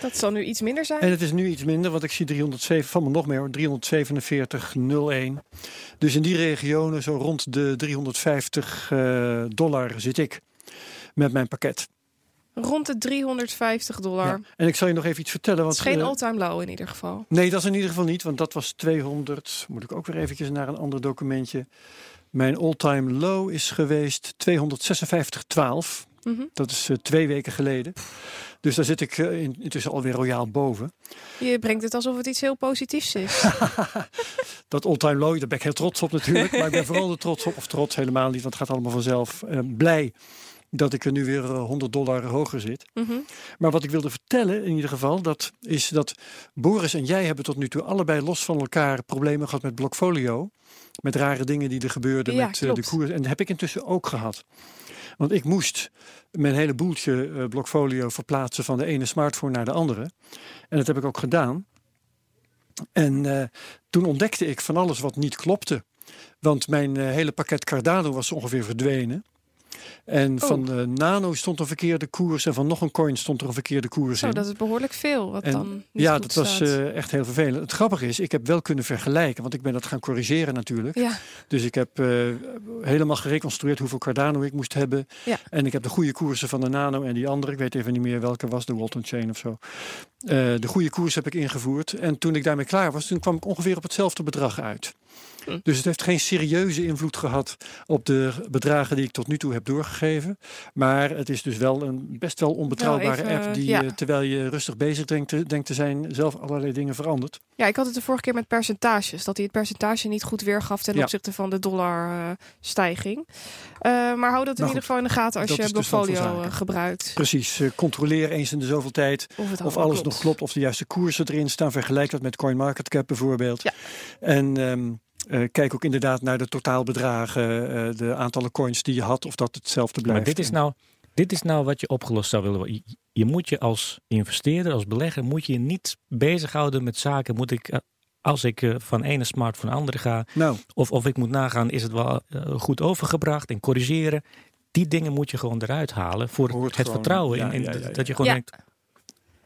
Dat zal nu iets minder zijn. En het is nu iets minder, want ik zie 307, van me nog meer, 347,01. Dus in die regionen, zo rond de 350 uh, dollar zit ik met mijn pakket. Rond de 350 dollar. Ja. En ik zal je nog even iets vertellen. Want, het is geen uh, all-time low in ieder geval. Nee, dat is in ieder geval niet. Want dat was 200. Moet ik ook weer eventjes naar een ander documentje. Mijn all-time low is geweest 256,12. Mm -hmm. Dat is uh, twee weken geleden. Dus daar zit ik uh, in, intussen alweer royaal boven. Je brengt het alsof het iets heel positiefs is. dat all-time low, daar ben ik heel trots op natuurlijk. maar ik ben vooral er trots op, of trots helemaal niet, want het gaat allemaal vanzelf. Blij dat ik er nu weer 100 dollar hoger zit. Mhm. Mm -hmm. Maar wat ik wilde vertellen in ieder geval, dat is dat Boris en jij hebben tot nu toe allebei los van elkaar problemen gehad met Blockfolio. Met rare dingen die er gebeurden ja, met uh, de koers. En dat heb ik intussen ook gehad. Want ik moest mijn hele boeltje uh, Blockfolio verplaatsen van de ene smartphone naar de andere. En dat heb ik ook gedaan. En uh, toen ontdekte ik van alles wat niet klopte. Want mijn hele pakket Cardano was ongeveer verdwenen. En oh. van de nano stond een verkeerde koers en van nog een coin stond er een verkeerde koers Zo, in. dat is behoorlijk veel wat en, dan Ja, dat was uh, echt heel vervelend. Het grappige is, ik heb wel kunnen vergelijken, want ik ben dat gaan corrigeren natuurlijk. Ja. Dus ik heb uh, helemaal gereconstrueerd hoeveel Cardano ik moest hebben. Ja. En ik heb de goede koersen van de nano en die andere, ik weet even niet meer welke was, de Walton Chain of zo. Uh, de goede koers heb ik ingevoerd. En toen ik daarmee klaar was, toen kwam ik ongeveer op hetzelfde bedrag uit. Dus het heeft geen serieuze invloed gehad op de bedragen die ik tot nu toe heb doorgegeven. Maar het is dus wel een best wel onbetrouwbare nou, even, app die, ja. uh, terwijl je rustig bezig denkt te, denkt te zijn, zelf allerlei dingen verandert. Ja, ik had het de vorige keer met percentages. Dat hij het percentage niet goed weergaf ten Ja. opzichte van de dollarstijging. Uh, maar hou dat in Nou ieder geval in de gaten als je Blockfolio zaken. uh, gebruikt. Precies, uh, controleer eens in de zoveel tijd Of, alles nog klopt, of de juiste koersen erin staan. Vergelijk dat met CoinMarketCap bijvoorbeeld. Ja. En ehm, uh, kijk ook inderdaad naar de totaalbedragen, uh, de aantallen coins die je had, of dat hetzelfde blijft. Maar dit is nou, dit is nou wat je opgelost zou willen worden. Je, je moet je als investeerder, als belegger, moet je je niet bezighouden met zaken. Moet ik, uh, als ik uh, van ene smartphone naar andere ga, nou. of, of ik moet nagaan, is het wel uh, goed overgebracht en corrigeren. Die dingen moet je gewoon eruit halen voor Hoort het gewoon, vertrouwen. ja, in, in ja, ja, ja. Dat je gewoon Ja. denkt,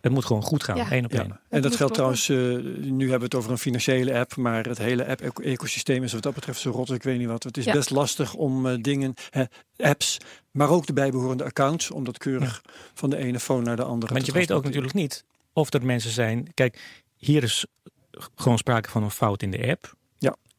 het moet gewoon goed gaan, Ja. één op Ja. één. En dat geldt trouwens, uh, nu hebben we het over een financiële app, maar het hele app-ecosysteem is wat dat betreft zo rot, ik weet niet wat. Het is Ja. best lastig om uh, dingen, hè, apps, maar ook de bijbehorende accounts, om dat keurig van de ene phone naar de andere Want te je weet ook natuurlijk niet of er mensen zijn. Kijk, hier is gewoon sprake van een fout in de app.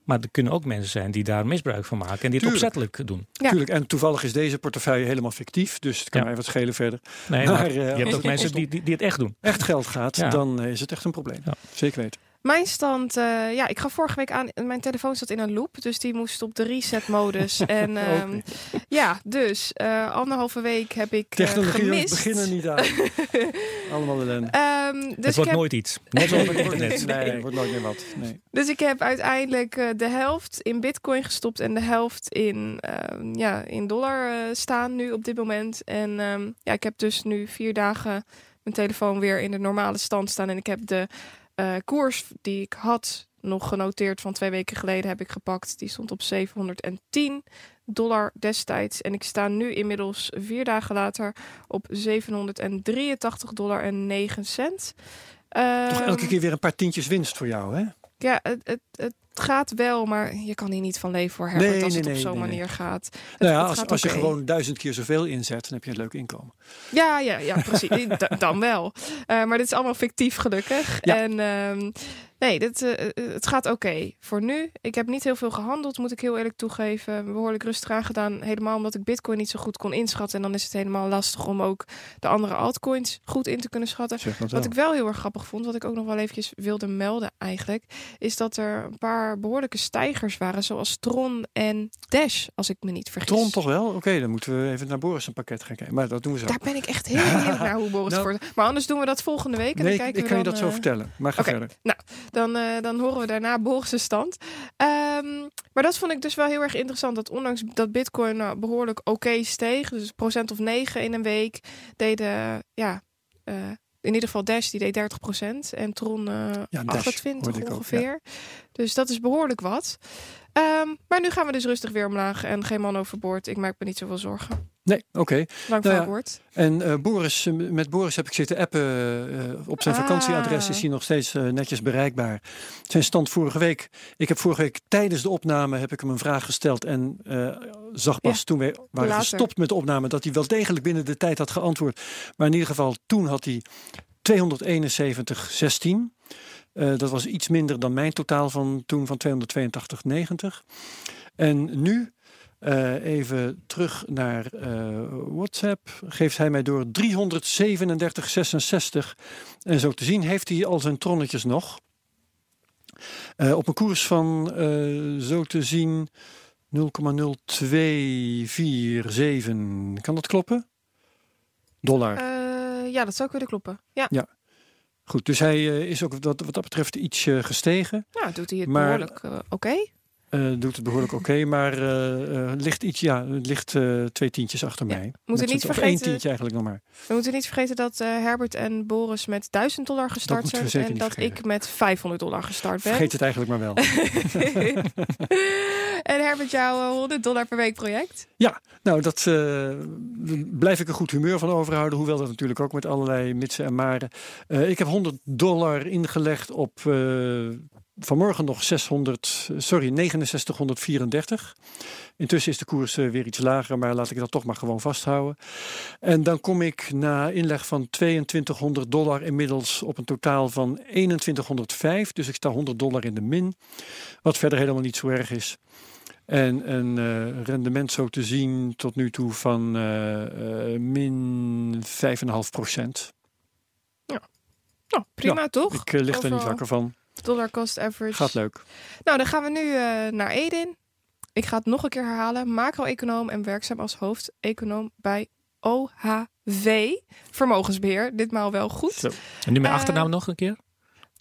Maar er kunnen ook mensen zijn die daar misbruik van maken en die het Tuurlijk. opzettelijk doen. Ja. Tuurlijk, en toevallig is deze portefeuille helemaal fictief, dus het kan Ja. mij wat schelen verder. Nee, Maar, maar, eh, je hebt als ook mensen die, die, die het echt doen. echt geld gaat, Ja. dan eh, is het echt een probleem. Ja. Zeker weten. Mijn stand, eh, ja, ik gaf vorige week aan, mijn telefoon zat in een loop, dus die moest op de reset-modus. en ehm, ja, dus uh, anderhalve week heb ik uh, gemist. beginnen niet aan. Allemaal ellende. Um, dus het wordt heb... nooit iets. Net zoals met internet. nee, het wordt nooit meer wat. Nee. Dus ik heb uiteindelijk de helft in bitcoin gestopt en de helft in, ehm, ja, in dollar staan nu op dit moment. En ja, ik heb dus nu vier dagen mijn telefoon weer in de normale stand staan. En ik heb de uh, koers die ik had nog genoteerd van twee weken geleden heb ik gepakt. Die stond op 710 dollar destijds. En ik sta nu inmiddels vier dagen later op 783 dollar en 9 cent. Toch elke keer weer een paar tientjes winst voor jou, hè? Ja, het, het, het gaat wel, maar je kan hier niet van leven voor Herbert nee, als nee, het op zo'n nee, manier gaat. Het, nou ja, als, gaat als je gewoon duizend keer zoveel inzet, dan heb je een leuk inkomen. Ja, ja, ja, precies. Da- dan wel. Uh, maar dit is allemaal fictief, gelukkig. Ja. En um, nee, dit, uh, het gaat oké voor nu. Ik heb niet heel veel gehandeld, moet ik heel eerlijk toegeven. Behoorlijk rustig aangedaan. Helemaal omdat ik Bitcoin niet zo goed kon inschatten. En dan is het helemaal lastig om ook de andere altcoins goed in te kunnen schatten. Wat ik wel heel erg grappig vond, wat ik ook nog wel eventjes wilde melden eigenlijk, is dat er een paar behoorlijke stijgers waren, zoals Tron en Dash, als ik me niet vergis. Tron toch wel? Oké, dan moeten we even naar Boris een pakket gaan kijken. Maar dat doen we zo. Daar ben ik echt heel benieuwd naar hoe Boris Nou-. Maar anders doen we dat volgende week. En nee, dan ik, kijken ik we kan je dan, dat zo eh, vertellen. Maar ga verder. Dan, eh, dan horen we daarna Boris' stand. Ehm, maar dat vond ik dus wel heel erg interessant. Dat ondanks dat Bitcoin nou, behoorlijk oké steeg, dus procent of 9 in een week, deden ja. eh, in ieder geval Dash die deed 30% en Tron eh Ja, Dash 28 hoorde ik ook, ongeveer. Dus dat is behoorlijk wat. Ehm, maar nu gaan we dus rustig weer omlaag en geen man overboord. Ik maak me niet zoveel zorgen. Nee, oké. Lang Nou nou ja, woord. En eh, Boris, eh, met Boris heb ik zitten appen. eh, op zijn Ah. vakantieadres is hij nog steeds netjes bereikbaar. Zijn stand vorige week. Ik heb vorige week tijdens de opname heb ik hem een vraag gesteld. En zag pas Ja, toen we waren later. gestopt met de opname dat hij wel degelijk binnen de tijd had geantwoord. Maar in ieder geval, toen had hij 271,16. Eh dat was iets minder dan mijn totaal van toen van 282,90. En nu eh, even terug naar eh, WhatsApp. Geeft hij mij door 337,66. En zo te zien heeft hij al zijn tronnetjes nog. Op een koers van zo te zien 0,0247. Kan dat kloppen? Dollar. Ja, dat zou kunnen kloppen. Ja, Goed, dus hij eh, is ook wat, wat dat betreft iets eh, gestegen. nou doet hij het Maar- behoorlijk eh, oké. Eh, doet het behoorlijk oké, maar eh, eh, ligt iets, ja, het ligt twee tientjes achter Ja, mij. moeten niet vergeten- één tientje eigenlijk nog maar. We moeten niet vergeten dat Herbert en Boris met 1000 dollar gestart zijn. En dat vergeten. ik met 500 dollar gestart ben. Vergeet het eigenlijk maar wel. en Herbert, jouw eh, 100 dollar per week project? nou, dat blijf ik een goed humeur van overhouden. Hoewel dat natuurlijk ook met allerlei mitsen en maren. Ik heb 100 dollar ingelegd op vanmorgen nog 600, sorry, 6934. Intussen is de koers eh, weer iets lager, maar laat ik dat toch maar gewoon vasthouden. En dan kom ik na inleg van 2200 dollar inmiddels op een totaal van 2105. Dus ik sta 100 dollar in de min. Wat verder helemaal niet zo erg is. En een eh, rendement zo te zien tot nu toe van eh, eh, min 5,5 procent. Nou, prima toch? Ik lig er niet wakker van. Dollar cost average. Gaat leuk. Nou, dan gaan we nu eh, naar Edin. Ik ga het nog een keer herhalen. Macro-econoom en werkzaam als hoofdeconoom bij OHV. Vermogensbeheer. Ditmaal wel goed. Zo. En nu mijn Eh, achternaam nog een keer.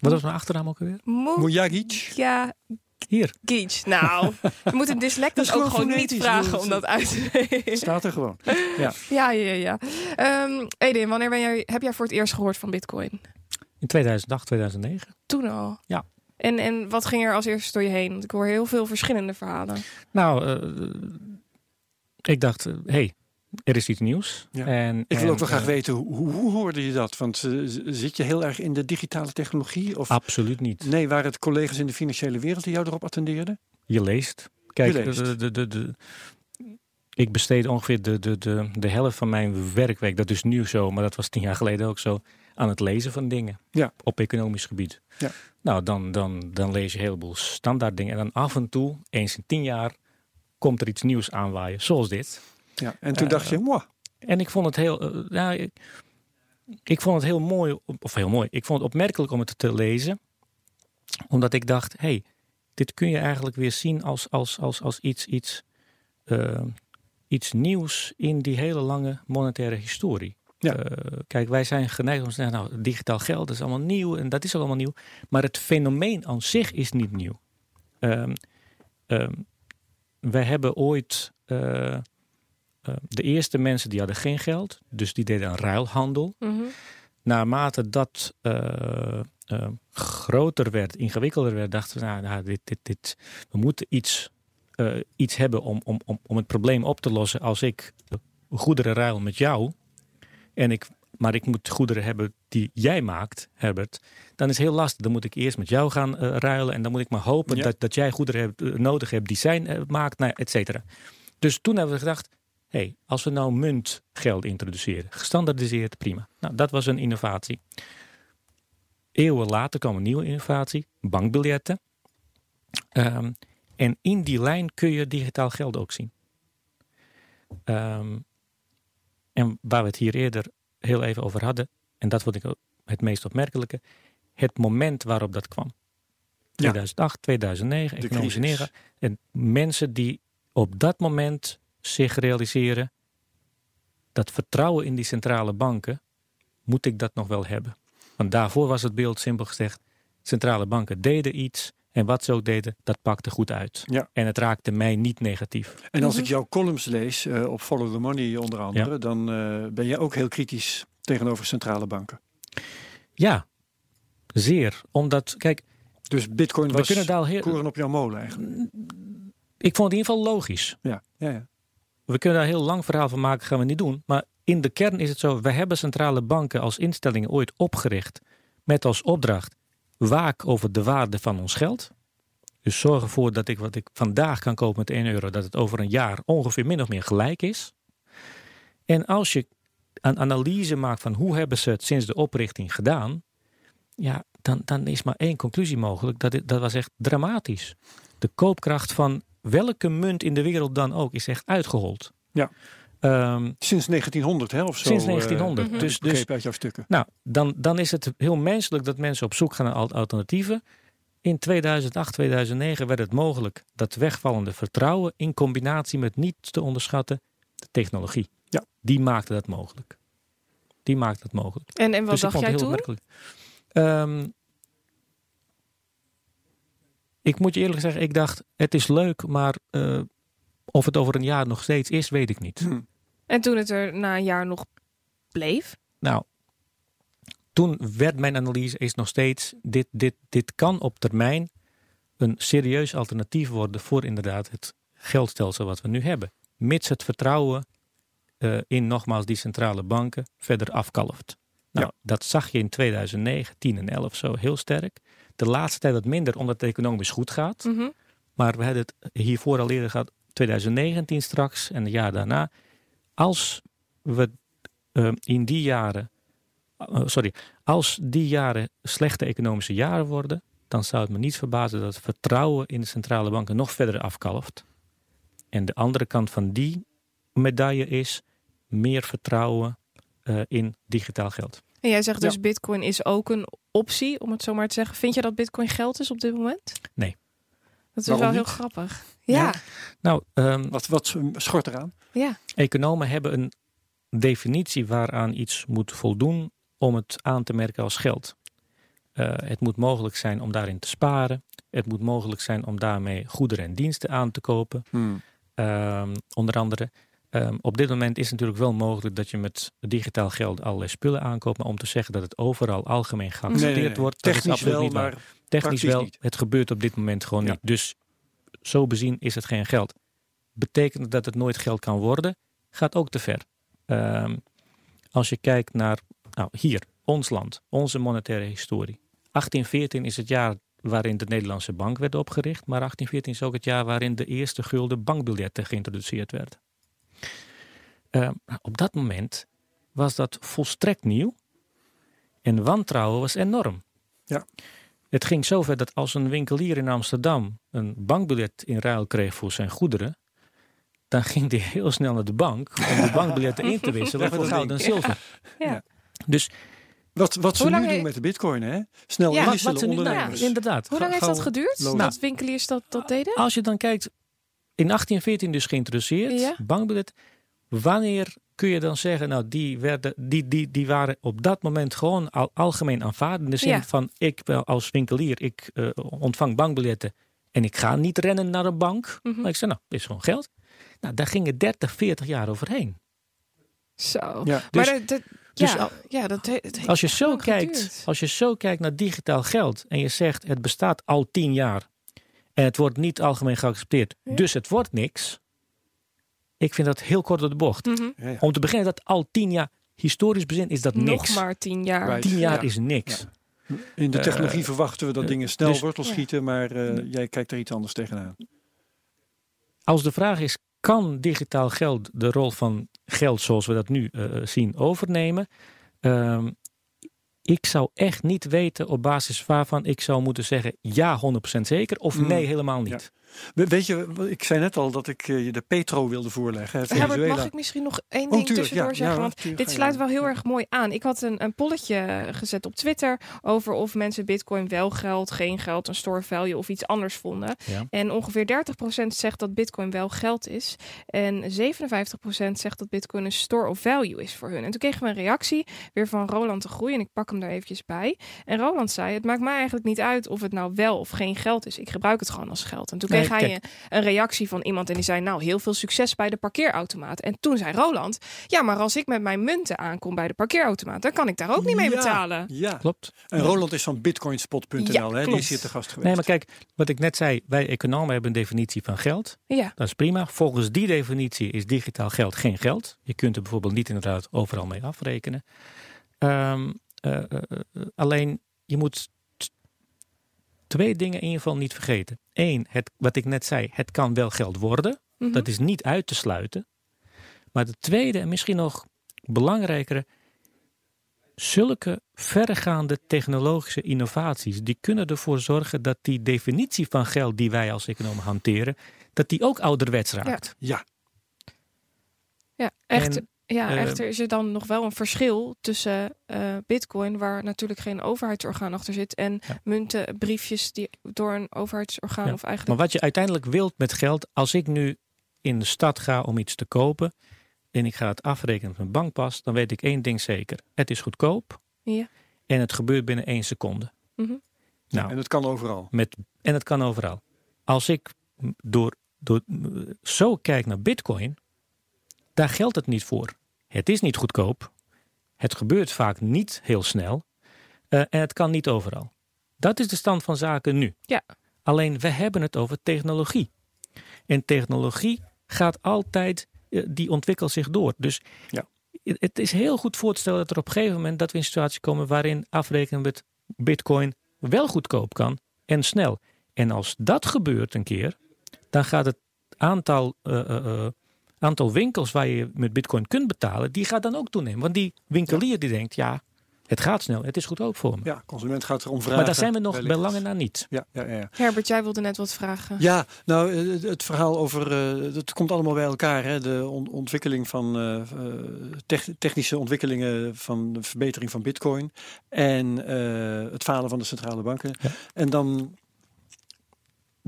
Wat was mijn achternaam ook alweer? Mujagic. Ja, Hier. Geach. Nou, je moet een dyslect Dat dus is ook gewoon niet vragen joh. om dat uit te weten. Staat er gewoon. Ja, ja, ja. Ehm, Edin, wanneer ben jij, heb jij voor het eerst gehoord van Bitcoin? In 2008, 2009. Toen al? Ja. En, en wat ging er als eerste door je heen? Want ik hoor heel veel verschillende verhalen. Nou, eh, ik dacht, hé, hey, er is iets nieuws. Ja. En, Ik wil en, ook wel graag eh, weten, hoe, hoe, hoorde je dat? Want eh, zit je heel erg in de digitale technologie? Of Absoluut niet. nee, waren het collega's in de financiële wereld die jou erop attendeerden? Je leest. Kijk, Je leest. De, de, de, de- ik besteed ongeveer de, de, de, de helft van mijn werkweek, dat is nu zo, maar dat was tien jaar geleden ook zo, aan het lezen van dingen Ja. op economisch gebied. Ja. Nou, dan, dan, dan lees je een heleboel standaard dingen. En dan af en toe, eens in tien jaar, komt er iets nieuws aanwaaien, zoals dit. Ja. En toen Eh, dacht je, mwah, En ik vond het heel, eh, ja, ik, ik vond het heel mooi, of heel mooi, ik vond het opmerkelijk om het te lezen. Omdat ik dacht, hey, dit kun je eigenlijk weer zien als, als, als, als iets, iets, uh, iets nieuws in die hele lange monetaire historie. Ja. Uh, kijk, wij zijn geneigd om te zeggen, nou, digitaal geld is allemaal nieuw en dat is ook allemaal nieuw. Maar het fenomeen aan zich is niet nieuw. Um, um, wij hebben ooit uh, de eerste mensen die hadden geen geld, dus die deden een ruilhandel. Mhm. Naarmate dat uh, groter werd, ingewikkelder werd, dachten we, nou, nou dit, dit, dit, we moeten iets, iets hebben om, om, om, om het probleem op te lossen als ik goederen ruil met jou. En ik, maar ik moet goederen hebben die jij maakt, Herbert. Dan is het heel lastig. Dan moet ik eerst met jou gaan uh, ruilen. En dan moet ik maar hopen Ja. dat, dat jij goederen hebt, uh, nodig hebt die zij uh, maakt, nou, et cetera. Dus toen hebben we gedacht, hé, hey, als we nou muntgeld introduceren, gestandardiseerd, prima. Nou, dat was een innovatie. Eeuwen later kwam een nieuwe innovatie, bankbiljetten. Um, en in die lijn kun je digitaal geld ook zien. Um, en waar we het hier eerder heel even over hadden, en dat vond ik het meest opmerkelijke, het moment waarop dat kwam. 2008, 2009, economische negen. En mensen die op dat moment zich realiseren dat vertrouwen in die centrale banken, moet ik dat nog wel hebben. Want daarvoor was het beeld simpel gezegd, centrale banken deden iets en wat ze ook deden, dat pakte goed uit. Ja. En het raakte mij niet negatief. En als ik jouw columns lees, uh, op Follow the Money onder andere, ja. dan uh, ben je ook heel kritisch tegenover centrale banken. Ja, zeer. Omdat, kijk... Dus bitcoin we was kunnen daar heel... koren op jouw molen eigenlijk. Ik vond het in ieder geval logisch. Ja, ja, ja. We kunnen daar heel lang verhaal van maken, gaan we niet doen. Maar in de kern is het zo, we hebben centrale banken als instellingen ooit opgericht met als opdracht waak over de waarde van ons geld. Dus zorg ervoor dat ik wat ik vandaag kan kopen met 1 euro, dat het over een jaar ongeveer min of meer gelijk is. En als je een analyse maakt van hoe hebben ze het sinds de oprichting gedaan, ja, dan, dan is maar één conclusie mogelijk. Dat, dat was echt dramatisch. De koopkracht van welke munt in de wereld dan ook is echt uitgehold. Ja. Um, sinds 1900, hè, of zo? Sinds 1900. Uh, dus, dus uit jouw stukken. Nou, dan, dan is het heel menselijk dat mensen op zoek gaan naar alternatieven. In 2008, 2009 werd het mogelijk dat wegvallende vertrouwen in combinatie met niet te onderschatten de technologie. Ja. Die maakte dat mogelijk. Die maakte dat mogelijk. En, en wat dus dacht jij toen? Um, ik moet je eerlijk zeggen, ik dacht, het is leuk, maar uh, of het over een jaar nog steeds is, weet ik niet. Hm. En toen het er na een jaar nog bleef? Nou, toen werd mijn analyse is nog steeds, dit, dit, dit kan op termijn een serieus alternatief worden voor inderdaad het geldstelsel wat we nu hebben. Mits het vertrouwen uh, in nogmaals die centrale banken verder afkalft. Nou, ja. dat zag je in 2009, 10 en 11 zo heel sterk. De laatste tijd wat minder, omdat het economisch goed gaat. Mm -hmm. Maar we hadden het hiervoor al eerder gehad, 2019 straks en het jaar daarna. Als we uh, in die jaren, uh, sorry, als die jaren slechte economische jaren worden, dan zou het me niet verbazen dat het vertrouwen in de centrale banken nog verder afkalft. En de andere kant van die medaille is meer vertrouwen uh, in digitaal geld. En jij zegt dus ja. bitcoin is ook een optie, om het zo maar te zeggen. Vind je dat bitcoin geld is op dit moment? Nee. Dat is Waarom wel niet? heel grappig. Ja. ja. Nou, um, wat, wat schort eraan? Ja. Economen hebben een definitie waaraan iets moet voldoen om het aan te merken als geld. Uh, het moet mogelijk zijn om daarin te sparen. Het moet mogelijk zijn om daarmee goederen en diensten aan te kopen. Hmm. Um, onder andere. Um, op dit moment is het natuurlijk wel mogelijk dat je met digitaal geld allerlei spullen aankoopt. Maar om te zeggen dat het overal algemeen geaccepteerd nee, nee, nee. wordt, technisch dat is absoluut wel, niet maar waar. Technisch wel, niet. het gebeurt op dit moment gewoon ja. niet. Dus zo bezien is het geen geld. Betekent dat het nooit geld kan worden? Gaat ook te ver. Um, als je kijkt naar, nou hier, ons land, onze monetaire historie. 1814 is het jaar waarin de Nederlandse bank werd opgericht, maar 1814 is ook het jaar waarin de eerste gulden bankbiljetten geïntroduceerd werden. Uh, op dat moment was dat volstrekt nieuw en wantrouwen was enorm. Ja. Het ging zover dat als een winkelier in Amsterdam een bankbiljet in ruil kreeg voor zijn goederen, dan ging hij heel snel naar de bank om de bankbiljetten in te wisselen voor goud en zilver. Ja. Ja. Dus Wat, wat ze nu lang doen met de bitcoin, hè? Snel Ja, Wat, inwisselen wat ze nu, nou, inderdaad. Hoe lang heeft dat geduurd? lopen. Dat winkeliers dat, dat deden? Als je dan kijkt, in 1814 dus geïntroduceerd, Ja. bankbiljet. Wanneer kun je dan zeggen, nou die, werden, die, die, die waren op dat moment gewoon al algemeen aanvaard. In de zin Ja. van, ik als winkelier, ik eh, ontvang bankbiljetten en ik ga niet rennen naar een bank. Mhm. Maar ik zeg, nou, dit is gewoon geld. Nou, daar gingen 30, 40 jaar overheen. Zo. Ja. Dus- maar dat, dat- dus ja, al- ja, dat, het Als je, zo kijkt, geduurd. als je zo kijkt naar digitaal geld en je zegt het bestaat al tien jaar en het wordt niet algemeen geaccepteerd, Ja. dus het wordt niks. Ik vind dat heel kort door de bocht. Mhm. Ja, ja. Om te beginnen dat al tien jaar, historisch bezin is dat Nog niks. maar tien jaar. Right. Tien jaar Ja. is niks. In de Eh, technologie verwachten we dat eh, dingen snel dus- wortel Ja. schieten, maar eh, jij kijkt er iets anders tegenaan. Als de vraag is, kan digitaal geld de rol van geld zoals we dat nu eh, zien overnemen? Ehm, ik zou echt niet weten op basis waarvan ik zou moeten zeggen ja 100% zeker of Mm. nee helemaal niet. Weet je, ik zei net al dat ik eh, je de Petro wilde voorleggen. hè, Herbert, Venezuela. mag ik misschien nog één Oh, ding tussendoor ja, zeggen? ja, Want tuurlijk, dit sluit wel heel erg mooi aan. Ik had een, een polletje gezet op Twitter over of mensen bitcoin wel geld, geen geld, een store value of iets anders vonden. En ongeveer 30% zegt dat bitcoin wel geld is. En 57% zegt dat bitcoin een store of value is voor hun. En toen kregen we een reactie weer van Roland de Groei. En ik pak hem daar eventjes bij. En Roland zei, het maakt mij eigenlijk niet uit of het nou wel of geen geld is. Ik gebruik het gewoon als geld. En toen Nee, kreeg hij kijk. een reactie van iemand en die zei, nou, heel veel succes bij de parkeerautomaat. En toen zei Roland, ja, maar als ik met mijn munten aankom bij de parkeerautomaat, dan kan ik daar ook niet mee Ja, betalen. Ja, Klopt. en Roland is van bitcoinspot.nl, Ja, hè? die is hier te gast geweest. Nee, maar kijk, wat ik net zei, wij economen hebben een definitie van geld. Ja, Dat is prima. Volgens die definitie is digitaal geld geen geld. Je kunt er bijvoorbeeld niet inderdaad overal mee afrekenen. Ehm, eh, eh, eh, alleen, je moet twee dingen in ieder geval niet vergeten. Eén, het, wat ik net zei, het kan wel geld worden. Mhm. Dat is niet uit te sluiten. Maar de tweede, en misschien nog belangrijkere, zulke verregaande technologische innovaties, die kunnen ervoor zorgen dat die definitie van geld die wij als economen hanteren, dat die ook ouderwets raakt. Ja, ja, echt. En, ja, eh, echter is er dan nog wel een verschil tussen eh, bitcoin, waar natuurlijk geen overheidsorgaan achter zit, en Ja. munten, briefjes die door een overheidsorgaan Ja, of Maar eigenlijk... wat je uiteindelijk wilt met geld, als ik nu in de stad ga om iets te kopen en ik ga het afrekenen met mijn bankpas, dan weet ik één ding zeker. Het is goedkoop Ja. en het gebeurt binnen één seconde. Mhm. Nou, en dat kan overal. Met, en het kan overal. Als ik door, door, zo kijk naar Bitcoin, daar geldt het niet voor. Het is niet goedkoop. Het gebeurt vaak niet heel snel. eh, en het kan niet overal. Dat is de stand van zaken nu. Ja. Alleen we hebben het over technologie. En technologie gaat altijd, eh, die ontwikkelt zich door. Dus Ja. het- het is heel goed voor te stellen dat er op een gegeven moment dat we in een situatie komen waarin afrekenen met Bitcoin wel goedkoop kan en snel. En als dat gebeurt een keer, dan gaat het aantal, eh, eh, eh, aantal winkels waar je met bitcoin kunt betalen, die gaat dan ook toenemen. Want die winkelier die denkt, ja, het gaat snel, het is goedkoop voor me. Ja, consument gaat erom vragen. maar daar zijn we nog bij lange na niet. Ja, ja, ja. ja. Herbert, jij wilde net wat vragen. Ja, nou, eh, het- het verhaal over. eh, het komt allemaal bij elkaar. Hè? De on- ontwikkeling van. tech- technische ontwikkelingen van de verbetering van Bitcoin. En eh, het falen van de centrale banken. Ja. En dan.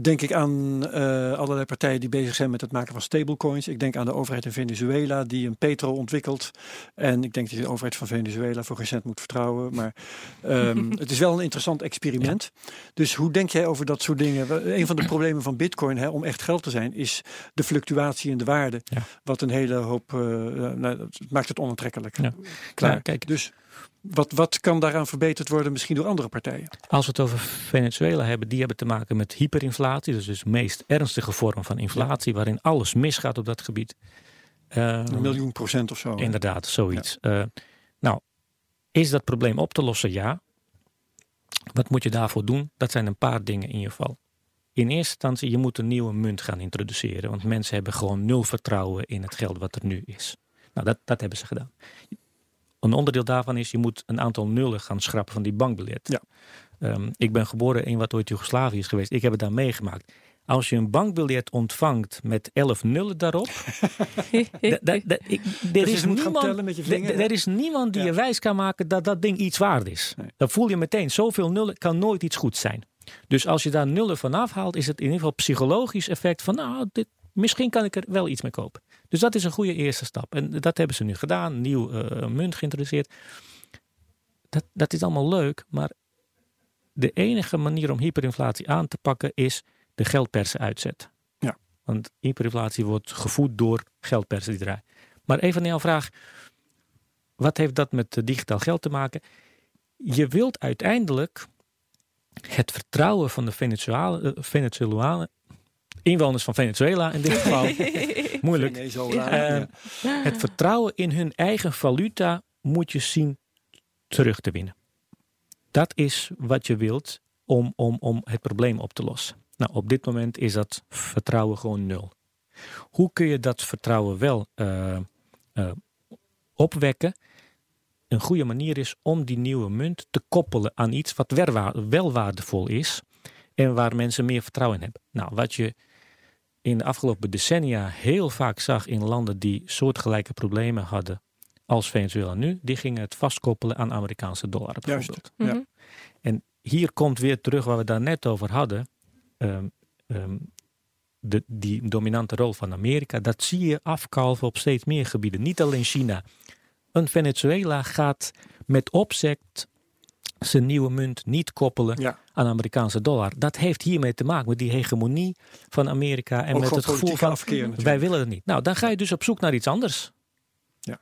Denk ik aan eh, allerlei partijen die bezig zijn met het maken van stablecoins. Ik denk aan de overheid in Venezuela die een petro ontwikkelt. En ik denk dat je de overheid van Venezuela voor geen cent moet vertrouwen. Maar ehm, het is wel een interessant experiment. Dus hoe denk jij over dat soort dingen? Een van de problemen van Bitcoin, hè, om echt geld te zijn, is de fluctuatie in de waarde. Ja. Wat een hele hoop. eh, nou, maakt het onaantrekkelijk. Ja. Klaar. Kijk. Dus wat, wat kan daaraan verbeterd worden, misschien door andere partijen? Als we het over Venezuela hebben, die hebben te maken met hyperinflatie. Dus, dus de meest ernstige vorm van inflatie, waarin alles misgaat op dat gebied. Een miljoen procent of zo. Inderdaad, zoiets. Eh, nou, is dat probleem op te lossen? Ja. Wat moet je daarvoor doen? Dat zijn een paar dingen in ieder geval. In eerste instantie, je moet een nieuwe munt gaan introduceren. Want mensen hebben gewoon nul vertrouwen in het geld wat er nu is. Nou, dat, dat hebben ze gedaan. Een onderdeel daarvan is, je moet een aantal nullen gaan schrappen van die bankbiljet. Ja. Ehm, ik ben geboren in wat ooit Joegoslavië is geweest. Ik heb het daar meegemaakt. Als je een bankbiljet ontvangt met 11 nullen daarop. er, is niemand, er is die Ja. je wijs kan maken dat dat ding iets waard is. Nee. Dan voel je meteen, zoveel nullen kan nooit iets goed zijn. Dus als je daar nullen van afhaalt, is het in ieder geval psychologisch effect van, nou, dit, misschien kan ik er wel iets mee kopen. Dus dat is een goede eerste stap. En dat hebben ze nu gedaan, nieuw eh, munt geïntroduceerd. Dat, dat is allemaal leuk, maar de enige manier om hyperinflatie aan te pakken is de geldpersen uitzet. Ja. Want hyperinflatie wordt gevoed door geldpersen die draaien. Maar even naar jouw vraag. Wat heeft dat met eh, digitaal geld te maken? Je wilt uiteindelijk het vertrouwen van de Venezuela, eh, Venezolanen, inwoners van Venezuela in dit geval, moeilijk. Venezuela, Eh, ja. Het vertrouwen in hun eigen valuta moet je zien terug te winnen. Dat is wat je wilt om, om, om het probleem op te lossen. Nou, op dit moment is dat vertrouwen gewoon nul. Hoe kun je dat vertrouwen wel eh, eh, opwekken? Een goede manier is om die nieuwe munt te koppelen aan iets wat wel waardevol is en waar mensen meer vertrouwen in hebben. Nou, wat je in de afgelopen decennia heel vaak zag in landen die soortgelijke problemen hadden als Venezuela nu, die gingen het vastkoppelen aan Amerikaanse dollar bijvoorbeeld. Ja. Mhm. Hier komt weer terug waar we daar net over hadden. ehm, ehm, de, die dominante rol van Amerika, dat zie je afkalven op steeds meer gebieden. Niet alleen China. Een Venezuela gaat met opzet zijn nieuwe munt niet koppelen Ja. aan Amerikaanse dollar. Dat heeft hiermee te maken met die hegemonie van Amerika en Ook met het gevoel van afkeer natuurlijk. wij willen het niet. Nou, dan ga je dus op zoek naar iets anders. Ja.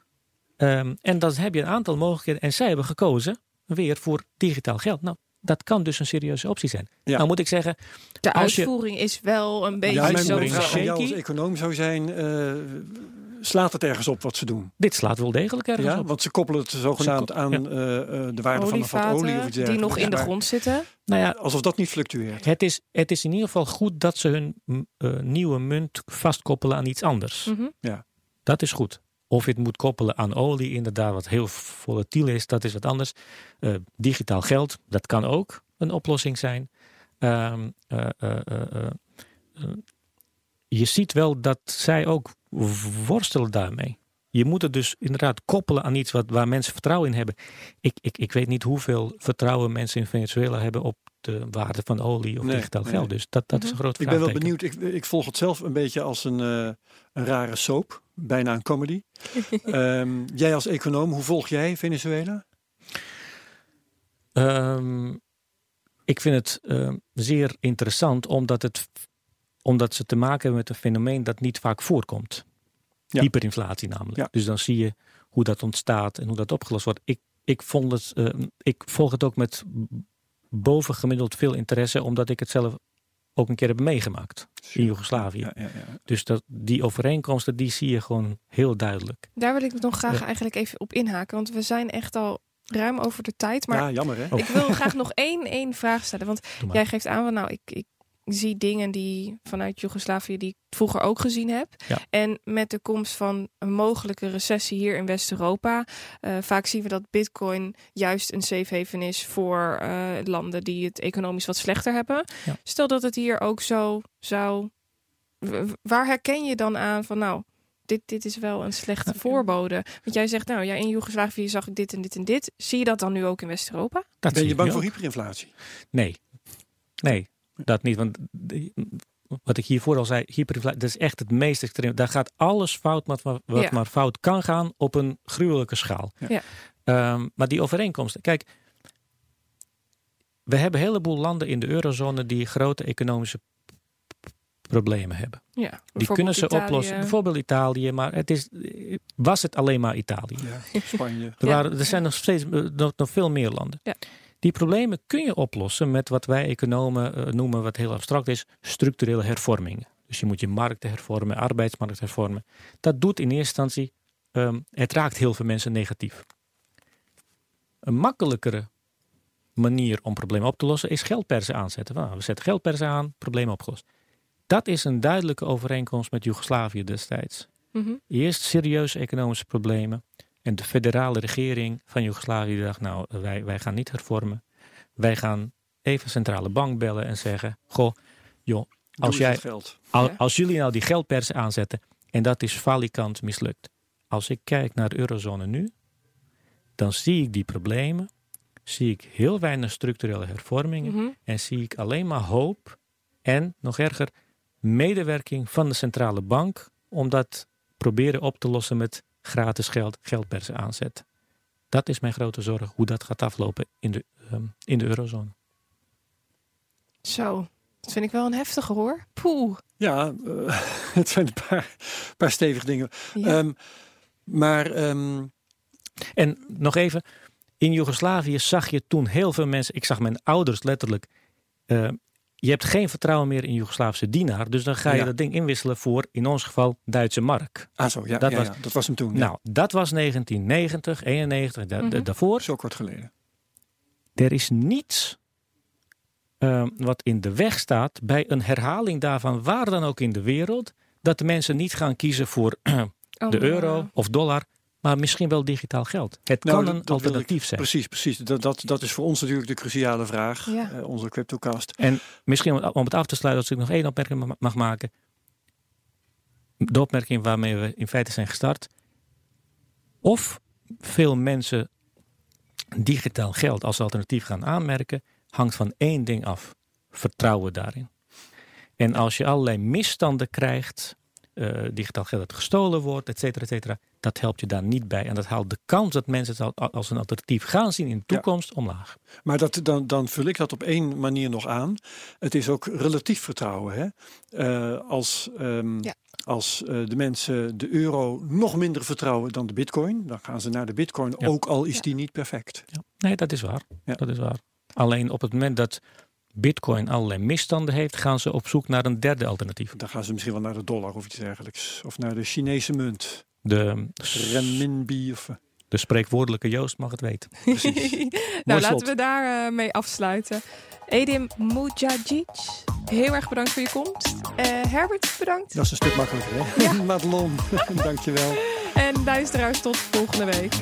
Ehm, en dan heb je een aantal mogelijkheden. En zij hebben gekozen weer voor digitaal geld. Nou, dat kan dus een serieuze optie zijn. Ja. Nou moet ik zeggen, De Als je- uitvoering is wel een beetje Ja, zo. aan jou als econoom zou zijn, eh, slaat het ergens op wat ze doen? dit slaat wel degelijk ergens Ja, op. want ze koppelen het zogenaamd aan ja. eh, eh, de waarde van een vat Olievaten olie of iets die nog in de grond zitten. Nou ja, Alsof dat niet fluctueert. het is, het is in ieder geval goed dat ze hun eh, nieuwe munt vastkoppelen aan iets anders. Mhm. Dat is goed. Of je het moet koppelen aan olie, inderdaad, wat heel volatiel is, dat is wat anders. Eh, digitaal geld, dat kan ook een oplossing zijn. Ehm, eh, eh, eh, eh, eh, je ziet wel dat zij ook worstelen daarmee. Je moet het dus inderdaad koppelen aan iets wat, waar mensen vertrouwen in hebben. Ik, ik, ik weet niet hoeveel vertrouwen mensen in Venezuela hebben op de waarde van olie of Nee, digitaal nee. geld. Dus dat, dat is een Mhm. groot Ik ben wel benieuwd. Ik, ik volg het zelf een beetje als een, eh, een rare soap. Bijna een comedy. Ehm, jij als econoom, hoe volg jij Venezuela? Ehm, ik vind het ehm, zeer interessant omdat, het, omdat ze te maken hebben met een fenomeen dat niet vaak voorkomt. Ja. Hyperinflatie namelijk. Ja. Dus dan zie je hoe dat ontstaat en hoe dat opgelost wordt. Ik, ik, vond het, ehm, ik volg het ook met bovengemiddeld veel interesse omdat ik het zelf ook een keer heb meegemaakt in Joegoslavië. Ja, ja, ja. Dus dat, die overeenkomsten die zie je gewoon heel duidelijk. Daar wil ik nog graag Ja. eigenlijk even op inhaken. Want we zijn echt al ruim over de tijd. Maar ja, jammer hè? Oh. ik wil graag nog één, één vraag stellen. Want jij geeft aan, van, nou, ik, ik zie dingen die vanuit Joegoslavië die ik vroeger ook gezien heb. Ja. En met de komst van een mogelijke recessie hier in West-Europa, eh, vaak zien we dat Bitcoin juist een safe haven is voor eh, landen die het economisch wat slechter hebben. Ja. Stel dat het hier ook zo zou. Waar herken je dan aan van, nou, dit, dit is wel een slechte Nou, voorbode? Want jij zegt, nou ja, in Joegoslavië zag ik dit en dit en dit. Zie je dat dan nu ook in West-Europa? Dat Ben je bang voor hyperinflatie? Nee, nee, dat niet. Want wat ik hiervoor al zei, hyperinflatie, dat is echt het meest extreem. Daar gaat alles fout wat, maar, wat Ja. maar fout kan gaan op een gruwelijke schaal. Ja. Ehm, maar die overeenkomsten, kijk, we hebben een heleboel landen in de eurozone die grote economische problemen hebben. Ja, Die kunnen ze Italië. oplossen. Bijvoorbeeld Italië, maar het is, was het alleen maar Italië? Ja, Spanje. Er, waren, er zijn nog steeds nog, nog veel meer landen. Ja. Die problemen kun je oplossen met wat wij economen eh, noemen, wat heel abstract is, structurele hervormingen. Dus je moet je markten hervormen, arbeidsmarkt hervormen. Dat doet in eerste instantie, ehm, het raakt heel veel mensen negatief. Een makkelijkere manier om problemen op te lossen is geldpersen aanzetten. Nou, we zetten geldpersen aan, probleem opgelost. Dat is een duidelijke overeenkomst met Joegoslavië destijds. Mhm. Eerst serieuze economische problemen. En de federale regering van Joegoslavië dacht, nou, wij, wij gaan niet hervormen. Wij gaan even centrale bank bellen en zeggen, goh, joh, als, jij, geld. al- als jullie nou die geldpersen aanzetten en dat is falikant mislukt. Als ik kijk naar de eurozone nu, dan zie ik die problemen, zie ik heel weinig structurele hervormingen Mhm. en zie ik alleen maar hoop en nog erger medewerking van de centrale bank om dat proberen op te lossen met gratis geld, geldpersen aanzet. Dat is mijn grote zorg, hoe dat gaat aflopen in de, ehm, in de eurozone. Zo, dat vind ik wel een heftige hoor. Poeh. Ja, eh, het zijn een paar, paar stevige dingen. Ja. Ehm, maar ehm, En nog even, in Joegoslavië zag je toen heel veel mensen, ik zag mijn ouders letterlijk, eh, je hebt geen vertrouwen meer in Joegoslavische dienaar, dus dan ga je Ja. dat ding inwisselen voor, in ons geval, Duitse mark. ah zo, ja, Dat ja, was- ja, dat was hem toen. ja. Nou, dat was 1990, 91, da- da- Mhm. daarvoor. Zo kort geleden. Er is niets eh, wat in de weg staat bij een herhaling daarvan, waar dan ook in de wereld, dat de mensen niet gaan kiezen voor de euro of dollar, maar misschien wel digitaal geld. Het Nou, kan een dat wil ik alternatief zijn. Precies, precies. Dat, dat, dat is voor ons natuurlijk de cruciale vraag. Ja. eh, onze CryptoCast. En misschien om- om het af te sluiten, als ik nog één opmerking ma- mag maken. De opmerking waarmee we in feite zijn gestart. Of veel mensen digitaal geld als alternatief gaan aanmerken, hangt van één ding af: vertrouwen daarin. En als je allerlei misstanden krijgt, eh, digitaal geld dat gestolen wordt, et cetera, et cetera, dat helpt je daar niet bij. En dat haalt de kans dat mensen het al- als een alternatief gaan zien in de Ja. toekomst omlaag. Maar dat, dan, dan vul ik dat op één manier nog aan. Het is ook relatief vertrouwen. Hè? Eh, als ehm, Ja. als eh, de mensen de euro nog minder vertrouwen dan de bitcoin, dan gaan ze naar de bitcoin, Ja. ook al is Ja. die niet perfect. Ja. Nee, dat is waar. Ja. Dat is waar. Alleen op het moment dat Bitcoin allerlei misstanden heeft, gaan ze op zoek naar een derde alternatief. Dan gaan ze misschien wel naar de dollar of iets dergelijks. Of naar de Chinese munt. De, Renminbi of... eh, de spreekwoordelijke Joost mag het weten. Precies. nou, Mooi laten slot. we daar eh, mee afsluiten. Edim Mujagic, heel erg bedankt voor je komst. Eh, Herbert, bedankt. Dat is een stuk makkelijker, hè? Ja. Madelon, dankjewel. En luisteraars, tot volgende week.